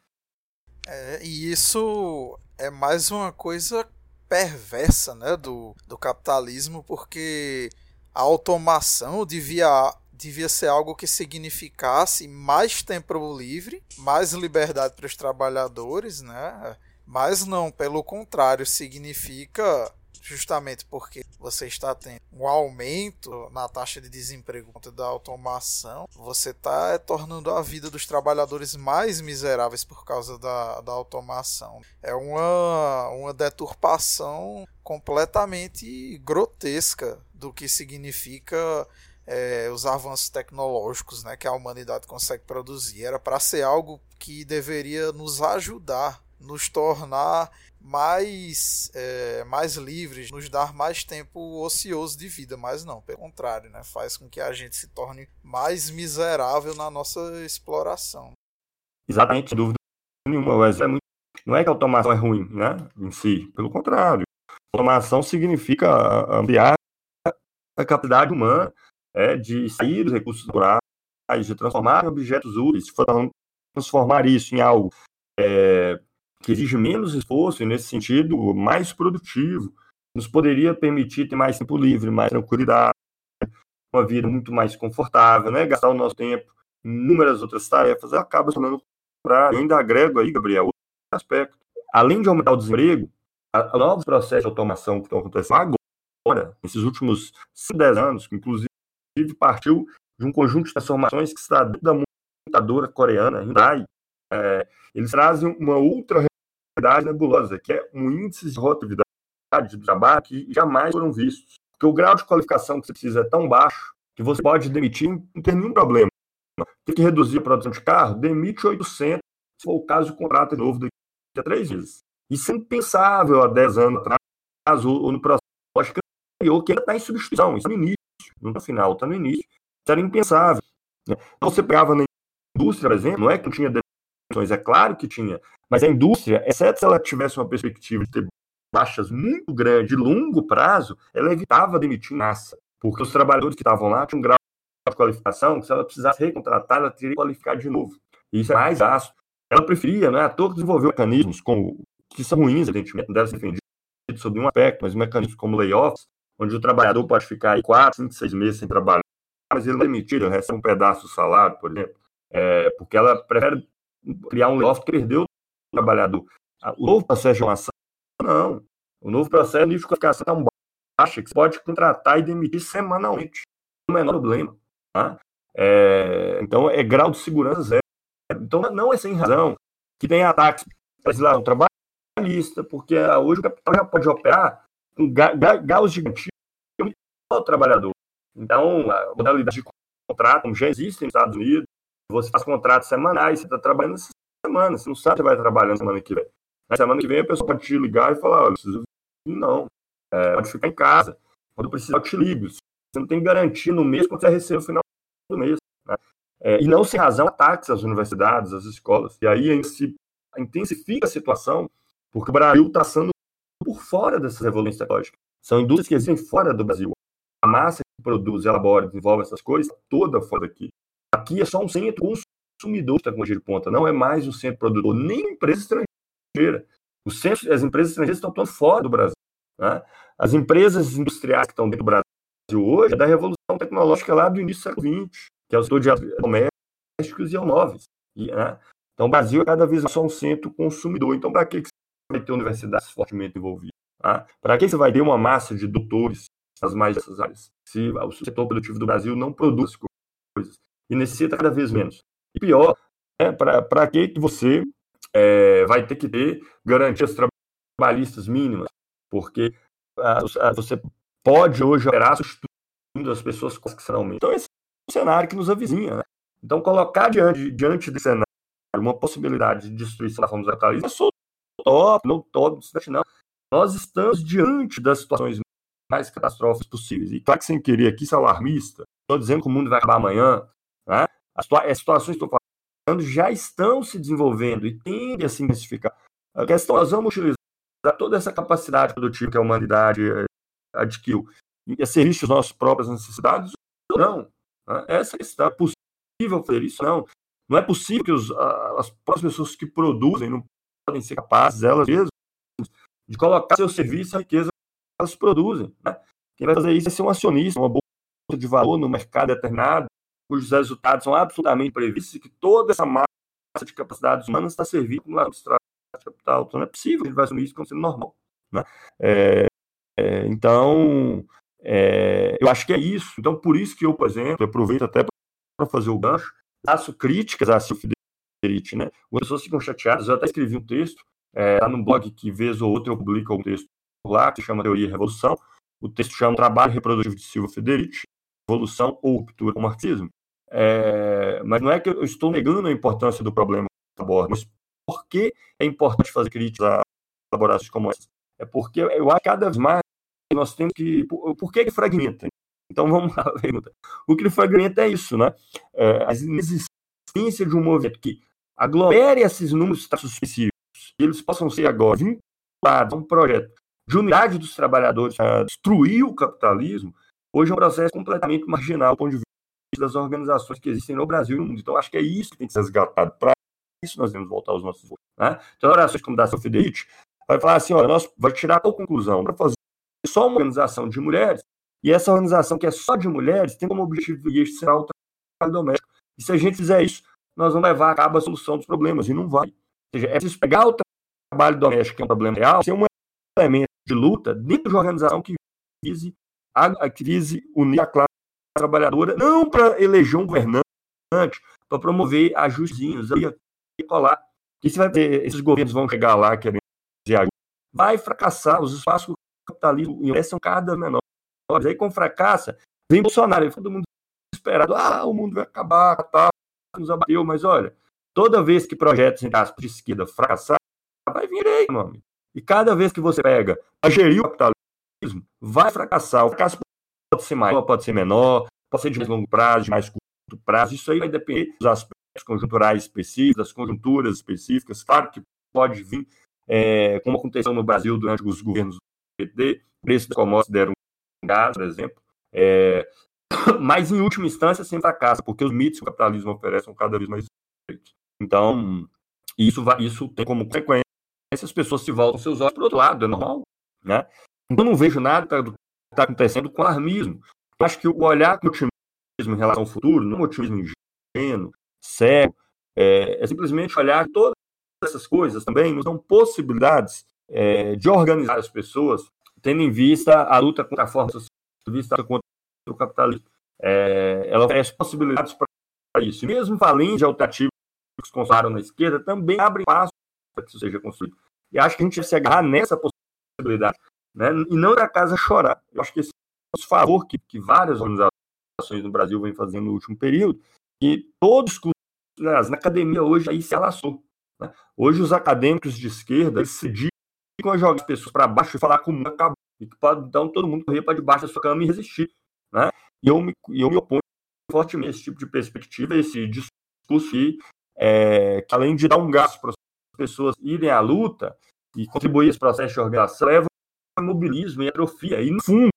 É, e isso é mais uma coisa perversa né, do, do capitalismo, porque a automação devia, devia ser algo que significasse mais tempo livre, mais liberdade para os trabalhadores, né? Mas não, pelo contrário, significa justamente porque você está tendo um aumento na taxa de desemprego da automação, você está tornando a vida dos trabalhadores mais miseráveis por causa da, da automação. É uma, uma deturpação completamente grotesca do que significa é, os avanços tecnológicos né, que a humanidade consegue produzir. Era para ser algo que deveria nos ajudar, nos tornar mais, é, mais livres, nos dar mais tempo ocioso de vida, mas não, pelo contrário, né? faz com que a gente se torne mais miserável na nossa exploração.
Exatamente, dúvida nenhuma. É muito... Não é que a automação é ruim né, em si, pelo contrário. Automação significa ampliar a capacidade humana é, de sair dos recursos naturais, de transformar em objetos úteis, transformar isso em algo é, que exige menos esforço e, nesse sentido, mais produtivo, nos poderia permitir ter mais tempo livre, mais tranquilidade, uma vida muito mais confortável, né? gastar o nosso tempo em inúmeras outras tarefas, acaba se tornando Eu ainda agrego aí, Gabriel, outro aspecto. Além de aumentar o desemprego, a novos processos de automação que estão acontecendo agora, nesses últimos 5, 10 anos, que inclusive partiu de um conjunto de transformações que está dentro da montadora coreana, Hyundai, é, eles trazem uma outra realidade nebulosa, que é um índice de rotatividade de trabalho que jamais foram vistos. Porque o grau de qualificação que você precisa é tão baixo que você pode demitir, não tem nenhum problema. Tem que reduzir a produção de carro, demite 800, se for o caso, o contrato é novo daqui a três meses. Isso é impensável há 10 anos atrás, ou no processo anterior, que ainda está em substituição, está no início, não está no final, está no início. Isso era impensável. Né? Então, você pegava na indústria, por exemplo, não é que não tinha demissões, é claro que tinha, mas a indústria, exceto se ela tivesse uma perspectiva de ter baixas muito grande, de longo prazo, ela evitava demitir massa, porque os trabalhadores que estavam lá tinham um grau de qualificação que se ela precisasse recontratar, ela teria que qualificar de novo. E isso é mais gasto. Ela preferia, não é à toa desenvolveu mecanismos como, que são ruins, evidentemente, não devem ser defendidos sobre um aspecto, mas mecanismos como layoffs, onde o trabalhador pode ficar aí 4, 5, 6 meses sem trabalhar, mas ele não é demitido, ele recebe um pedaço do salário, por exemplo, é, porque ela prefere criar um layoff que perdeu o trabalhador. O novo processo de ação não. O novo processo de qualificação está tão baixo que você pode contratar e demitir semanalmente. Não é menor problema. Tá? É, então, é grau de segurança zero. Então, não é sem razão que tem ataques legislação trabalhista, porque hoje o capital já pode operar com graus gigantes o trabalhador. Então, a modalidade de contrato, já existe nos Estados Unidos, você faz contratos semanais, você está trabalhando essa semana, você não sabe se vai trabalhar na semana que vem. Na semana que vem a pessoa pode te ligar e falar, olha, preciso vir, não. É, pode ficar em casa. Quando precisar, eu te ligo. Você não tem garantia no mês quando você receber no final do mês. Né? É, e não sem razão ataques às universidades, às escolas. E aí se intensifica a situação, porque o Brasil está sendo por fora dessas revoluções tecnológicas. São indústrias que existem fora do Brasil. A massa que produz, elabora, desenvolve essas coisas, toda fora daqui. Aqui é só um centro consumidor de tecnologia de ponta, não é mais um centro produtor, nem empresa estrangeira. Os centros, as empresas estrangeiras estão atuando fora do Brasil. Né? As empresas industriais que estão dentro do Brasil hoje é da revolução tecnológica lá do início do século XX, que é o setor de domésticos e automóveis. Né? Então, o Brasil é cada vez só um centro consumidor. Então, para que vai ter universidades fortemente envolvidas? Tá? Para que você vai ter uma massa de doutores nas mais dessas áreas? Se o setor produtivo do Brasil não produz coisas e necessita cada vez menos. E pior, é, para que você é, vai ter que ter garantias trabalhistas mínimas, porque ah, ah, você pode hoje operar substituindo as pessoas que serão Então, esse é um cenário que nos avizinha. Né? Então, colocar diante, diante desse cenário uma possibilidade de destruição da forma do capitalismo é top, não top, não. Nós estamos diante das situações mais catastróficas possíveis. E claro que sem querer aqui ser alarmista, estou dizendo que o mundo vai acabar amanhã. Né? As, situações que estou já estão se desenvolvendo e tendem a se intensificar. A questão, nós vamos utilizar toda essa capacidade produtiva que a humanidade eh, adquiriu a serviço das nossas próprias necessidades? Não. Né? Essa questão. É possível fazer isso? Não. Não é possível que os, as próprias pessoas que produzem não podem ser capazes, elas mesmas, de colocar seu serviço à riqueza que elas produzem. Né? Quem vai fazer isso é ser um acionista, uma bolsa de valor no mercado determinado, cujos resultados são absolutamente previstos e que toda essa massa de capacidades humanas está servindo como substrato de capital. Então não é possível, ele vai assumir isso como sendo normal. Né? É, é, então, é, eu acho que é isso. Então, por isso que eu, por exemplo, aproveito até para fazer o gancho, faço críticas a Silvio Federici, né? As pessoas ficam chateadas, eu até escrevi um texto, é, lá no blog que vez ou outra eu publico um texto lá, que chama Teoria e Revolução, o texto chama Trabalho Reprodutivo de Silvio Federici, Revolução ou Ruptura com o Marxismo, é, mas não é que eu estou negando a importância do problema que aborda, mas por que é importante fazer críticas a elaborações como essas? É porque eu acho que cada vez mais nós temos que. Por, por que ele fragmenta? Então vamos lá, pergunta. O que fragmenta é isso, né? É, a inexistência de um movimento que aglomere esses números específicos, que eles possam ser agora vinculados a um projeto de unidade dos trabalhadores para destruir o capitalismo, hoje é um processo completamente marginal do ponto de vista das organizações que existem no Brasil e no mundo. Então, acho que é isso que tem que ser resgatado. Para isso, nós devemos voltar aos nossos votos. Né? Então, orações como da Sofideit vai falar assim: olha, nós vai tirar a conclusão para fazer só uma organização de mulheres, e essa organização que é só de mulheres tem como objetivo este será o trabalho doméstico. E se a gente fizer isso, nós vamos levar a cabo a solução dos problemas, e não vai. Ou seja, é preciso pegar o trabalho doméstico, que é um problema real, ser uma elemento de luta dentro de uma organização que vise, a, que vise unir a classe trabalhadora, não para eleger um governante, para promover ajustinhos, aí, colar. E se vai ter, esses governos vão chegar lá querendo dizer vai fracassar, os espaços do capitalismo são cada vez menores. Aí, com fracassa, vem Bolsonaro, todo mundo desesperado, ah, o mundo vai acabar, tá, nos abateu, mas olha, toda vez que projetos de esquerda fracassar, vai vir aí. E cada vez que você pega a gerir o capitalismo, vai fracassar. O fracasso pode ser maior, pode ser menor, pode ser de mais longo prazo, de mais curto prazo. Isso aí vai depender dos aspectos conjunturais específicos, das conjunturas específicas. Claro que pode vir, é, como aconteceu no Brasil durante os governos do PT, preços das commodities deram gás, por exemplo. É, mas, em última instância, sempre fracassa, porque os mitos que o capitalismo oferece são cada vez mais estreitos. Então, isso, vai, isso tem como consequência as pessoas se voltam seus olhos para o outro lado, é normal. Né? Então, eu não vejo nada do que está acontecendo com alarmismo. Eu acho que o olhar com otimismo em relação ao futuro, não um otimismo ingênuo, cego, é, é, simplesmente olhar todas essas coisas também nos dão possibilidades é, de organizar as pessoas, tendo em vista a luta contra a forma social, vista contra o capitalismo. É, ela oferece possibilidades para isso. E mesmo de alternativas que constaram na esquerda, também abre espaço para que isso seja construído. E acho que a gente se agarrar nessa possibilidade, né? e não da casa chorar. Eu acho que esse é o favor que, que várias organizações no Brasil vêm fazendo no último período, e todos né, na academia hoje aí se alaçou. Né? Hoje os acadêmicos de esquerda a jogar as pessoas para baixo e falar que o mundo acabou, e que pode então todo mundo correr para debaixo da sua cama e resistir. Né? E eu me, eu me oponho fortemente a esse tipo de perspectiva, esse discurso que, é, que além de dar um gasto para pessoas irem à luta e contribuir a esse processo de organização, leva a mobilismo e atrofia. E, no fundo,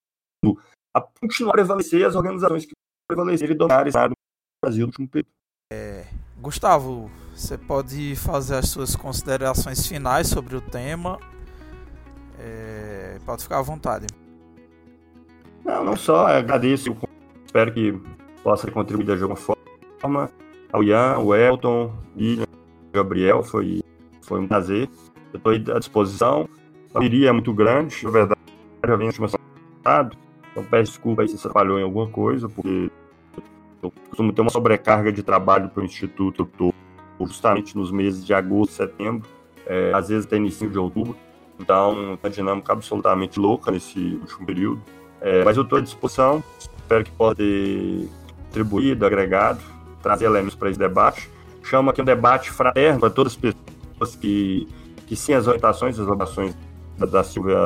a continuar a prevalecer as organizações que prevaleceram e dominaram no Brasil no último período.
É, Gustavo, você pode fazer as suas considerações finais sobre o tema. É, pode ficar à vontade.
Não, não só, agradeço, espero que possa contribuir de alguma forma. Ao Ian, o Elton, e o Gabriel, foi foi um prazer. Eu estou à disposição. A iria é muito grande, na verdade, já vem última semana. Então peço desculpa aí se atrapalhou em alguma coisa, porque eu costumo ter uma sobrecarga de trabalho para o Instituto. Eu estou justamente nos meses de agosto, setembro, é, às vezes até início de outubro. Então, uma dinâmica absolutamente louca nesse último período. É, mas eu estou à disposição, espero que possa ter contribuído, agregado, trazer elementos para esse debate. Chamo aqui um debate fraterno para todas as pessoas que, que sim as orientações, as orientações da, da Silvia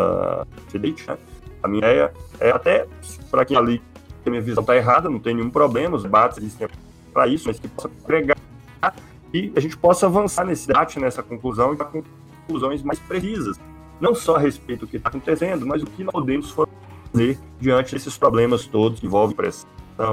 Fedete, né? A minha ideia é até, para quem ali tem minha visão está errada, não tem nenhum problema, os debates existem para isso, mas que possa pregar e a gente possa avançar nesse debate, nessa conclusão e com conclusões mais precisas, não só a respeito do que está acontecendo, mas o que nós podemos fazer diante desses problemas todos que envolvem pressão,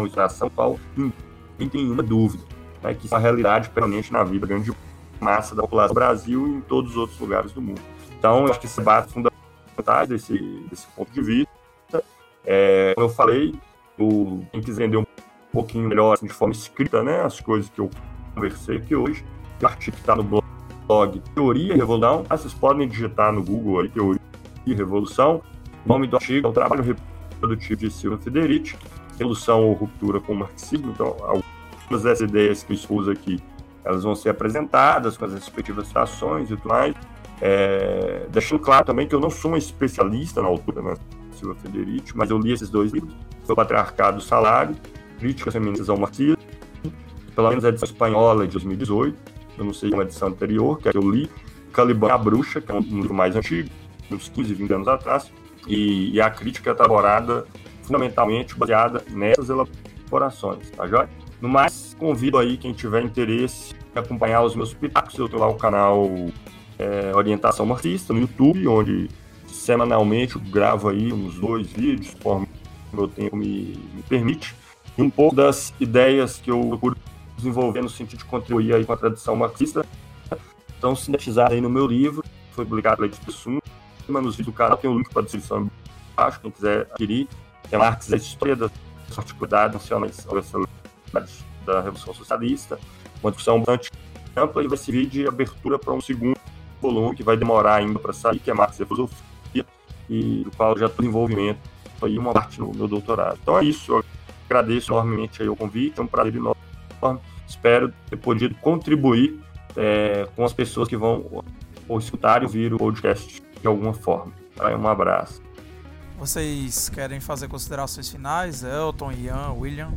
extração, qual ninguém tem nenhuma dúvida, né, que isso é uma realidade permanente na vida grande massa da população do Brasil e em todos os outros lugares do mundo. Então, eu acho que esse debate é fundamental desse, desse ponto de vista. É, como eu falei, o, quem quiser entender um pouquinho melhor, assim, de forma escrita, né, as coisas que eu conversei aqui hoje, o artigo que está no blog Teoria e Revolução, vocês podem digitar no Google aí, Teoria e Revolução. Nome do artigo é o Trabalho Reprodutivo de Silvio Federici, Revolução ou Ruptura com o Marxismo. Então, algumas dessas ideias que eu expus aqui elas vão ser apresentadas com as respectivas citações e tudo mais. É, deixando claro também que eu não sou um especialista na altura, né, Silva Federici, mas eu li esses dois livros, o Patriarcado do Salário, Críticas Feministas ao Marxismo, pelo menos a edição espanhola de 2018, eu não sei uma edição anterior, que é que eu li, Caliban a Bruxa, que é um livro mais antigo, uns 15, 20 anos atrás, e, e a crítica elaborada fundamentalmente baseada nessas elaborações, tá joia? No mais, convido aí quem tiver interesse em acompanhar os meus pitacos. Eu tenho lá o canal é, Orientação Marxista no YouTube, onde semanalmente eu gravo aí uns dois vídeos, conforme o meu tempo me, me permite. E um pouco das ideias que eu procuro desenvolver no sentido de contribuir aí com a tradição marxista estão sintetizadas aí no meu livro, foi publicado pela Edição nos vídeos do canal tem um link para a descrição embaixo, quem quiser adquirir. Tem Marx, a história das articularidades nacionais da Revolução Socialista, uma discussão bastante ampla e vai servir de abertura para um segundo volume que vai demorar ainda para sair, que é Marx e Filosofia, e do qual já estou envolvimento aí uma parte no meu doutorado. Então é isso, eu agradeço enormemente aí o convite, é um prazer enorme. Espero ter podido contribuir é, com as pessoas que vão ou escutar e ouvir o podcast de alguma forma. Tá? Um abraço.
Vocês querem fazer considerações finais? Elton, Ian, William?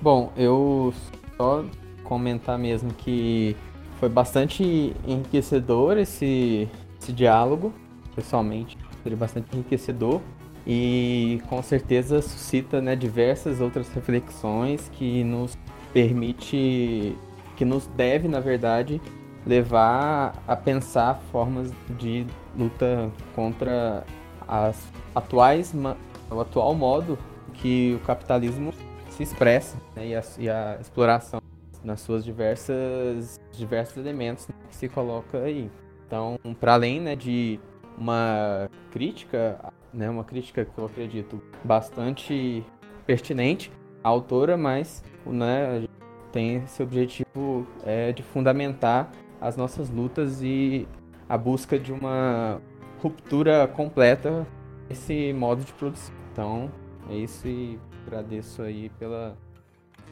Bom, eu só comentar mesmo que foi bastante enriquecedor esse, esse diálogo, pessoalmente. Foi bastante enriquecedor e com certeza suscita né, diversas outras reflexões que nos permite, que nos deve, na verdade, levar a pensar formas de luta contra as atuais, o atual modo que o capitalismo se expressa né, e, a, e, a, exploração nas suas diversas diversos elementos que se coloca aí. Então, para além né, de uma crítica, né, uma crítica que eu acredito bastante pertinente à autora, mas né, tem esse objetivo é, de fundamentar as nossas lutas e a busca de uma ruptura completa esse modo de produção. Então, é isso e agradeço aí pela.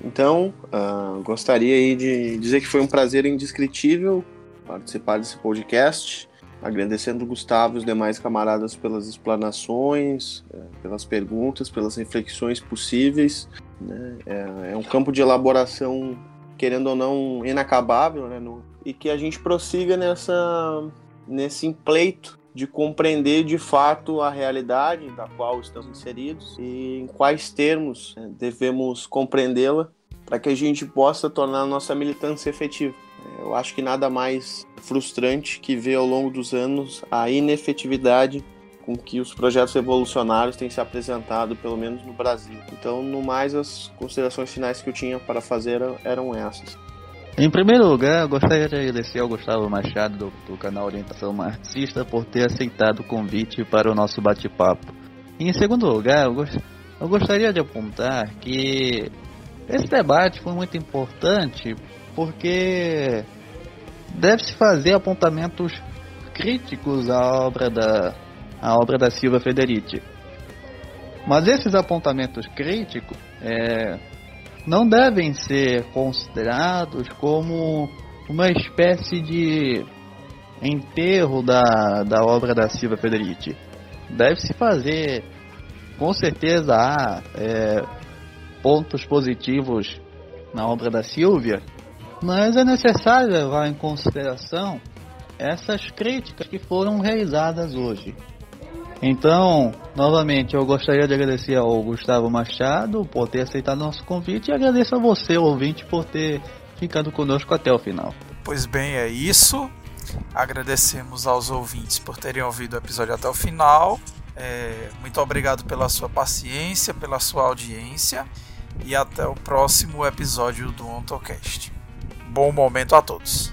Então, uh, gostaria aí de dizer que foi um prazer indescritível participar desse podcast. Agradecendo o Gustavo e os demais camaradas pelas explanações, eh, pelas perguntas, pelas reflexões possíveis. Né? É, é, um campo de elaboração, querendo ou não, inacabável, né? E que a gente prossiga nessa, nesse empleito de compreender de fato a realidade da qual estamos inseridos e em quais termos né, devemos compreendê-la para que a gente possa tornar a nossa militância efetiva. Eu acho que nada mais frustrante que ver ao longo dos anos a inefetividade com que os projetos revolucionários têm se apresentado, pelo menos no Brasil. Então, no mais, as considerações finais que eu tinha para fazer eram essas.
Em primeiro lugar, gostaria de agradecer ao Gustavo Machado do, do, canal Orientação Marxista por ter aceitado o convite para o nosso bate-papo. Em segundo lugar, eu, gost, eu gostaria de apontar que esse debate foi muito importante porque deve-se fazer apontamentos críticos à obra da, à obra da Silva Federici. Mas esses apontamentos críticos é, não devem ser considerados como uma espécie de enterro da, da obra da Silva Federici. Deve-se fazer, com certeza há é, pontos positivos na obra da Silvia, mas é necessário levar em consideração essas críticas que foram realizadas hoje. Então, novamente, eu gostaria de agradecer ao Gustavo Machado por ter aceitado nosso convite e agradeço a você, ouvinte, por ter ficado conosco até o final.
Pois bem, é isso. Agradecemos aos ouvintes por terem ouvido o episódio até o final. É, muito obrigado pela sua paciência, pela sua audiência e até o próximo episódio do OntoCast. Bom momento a todos.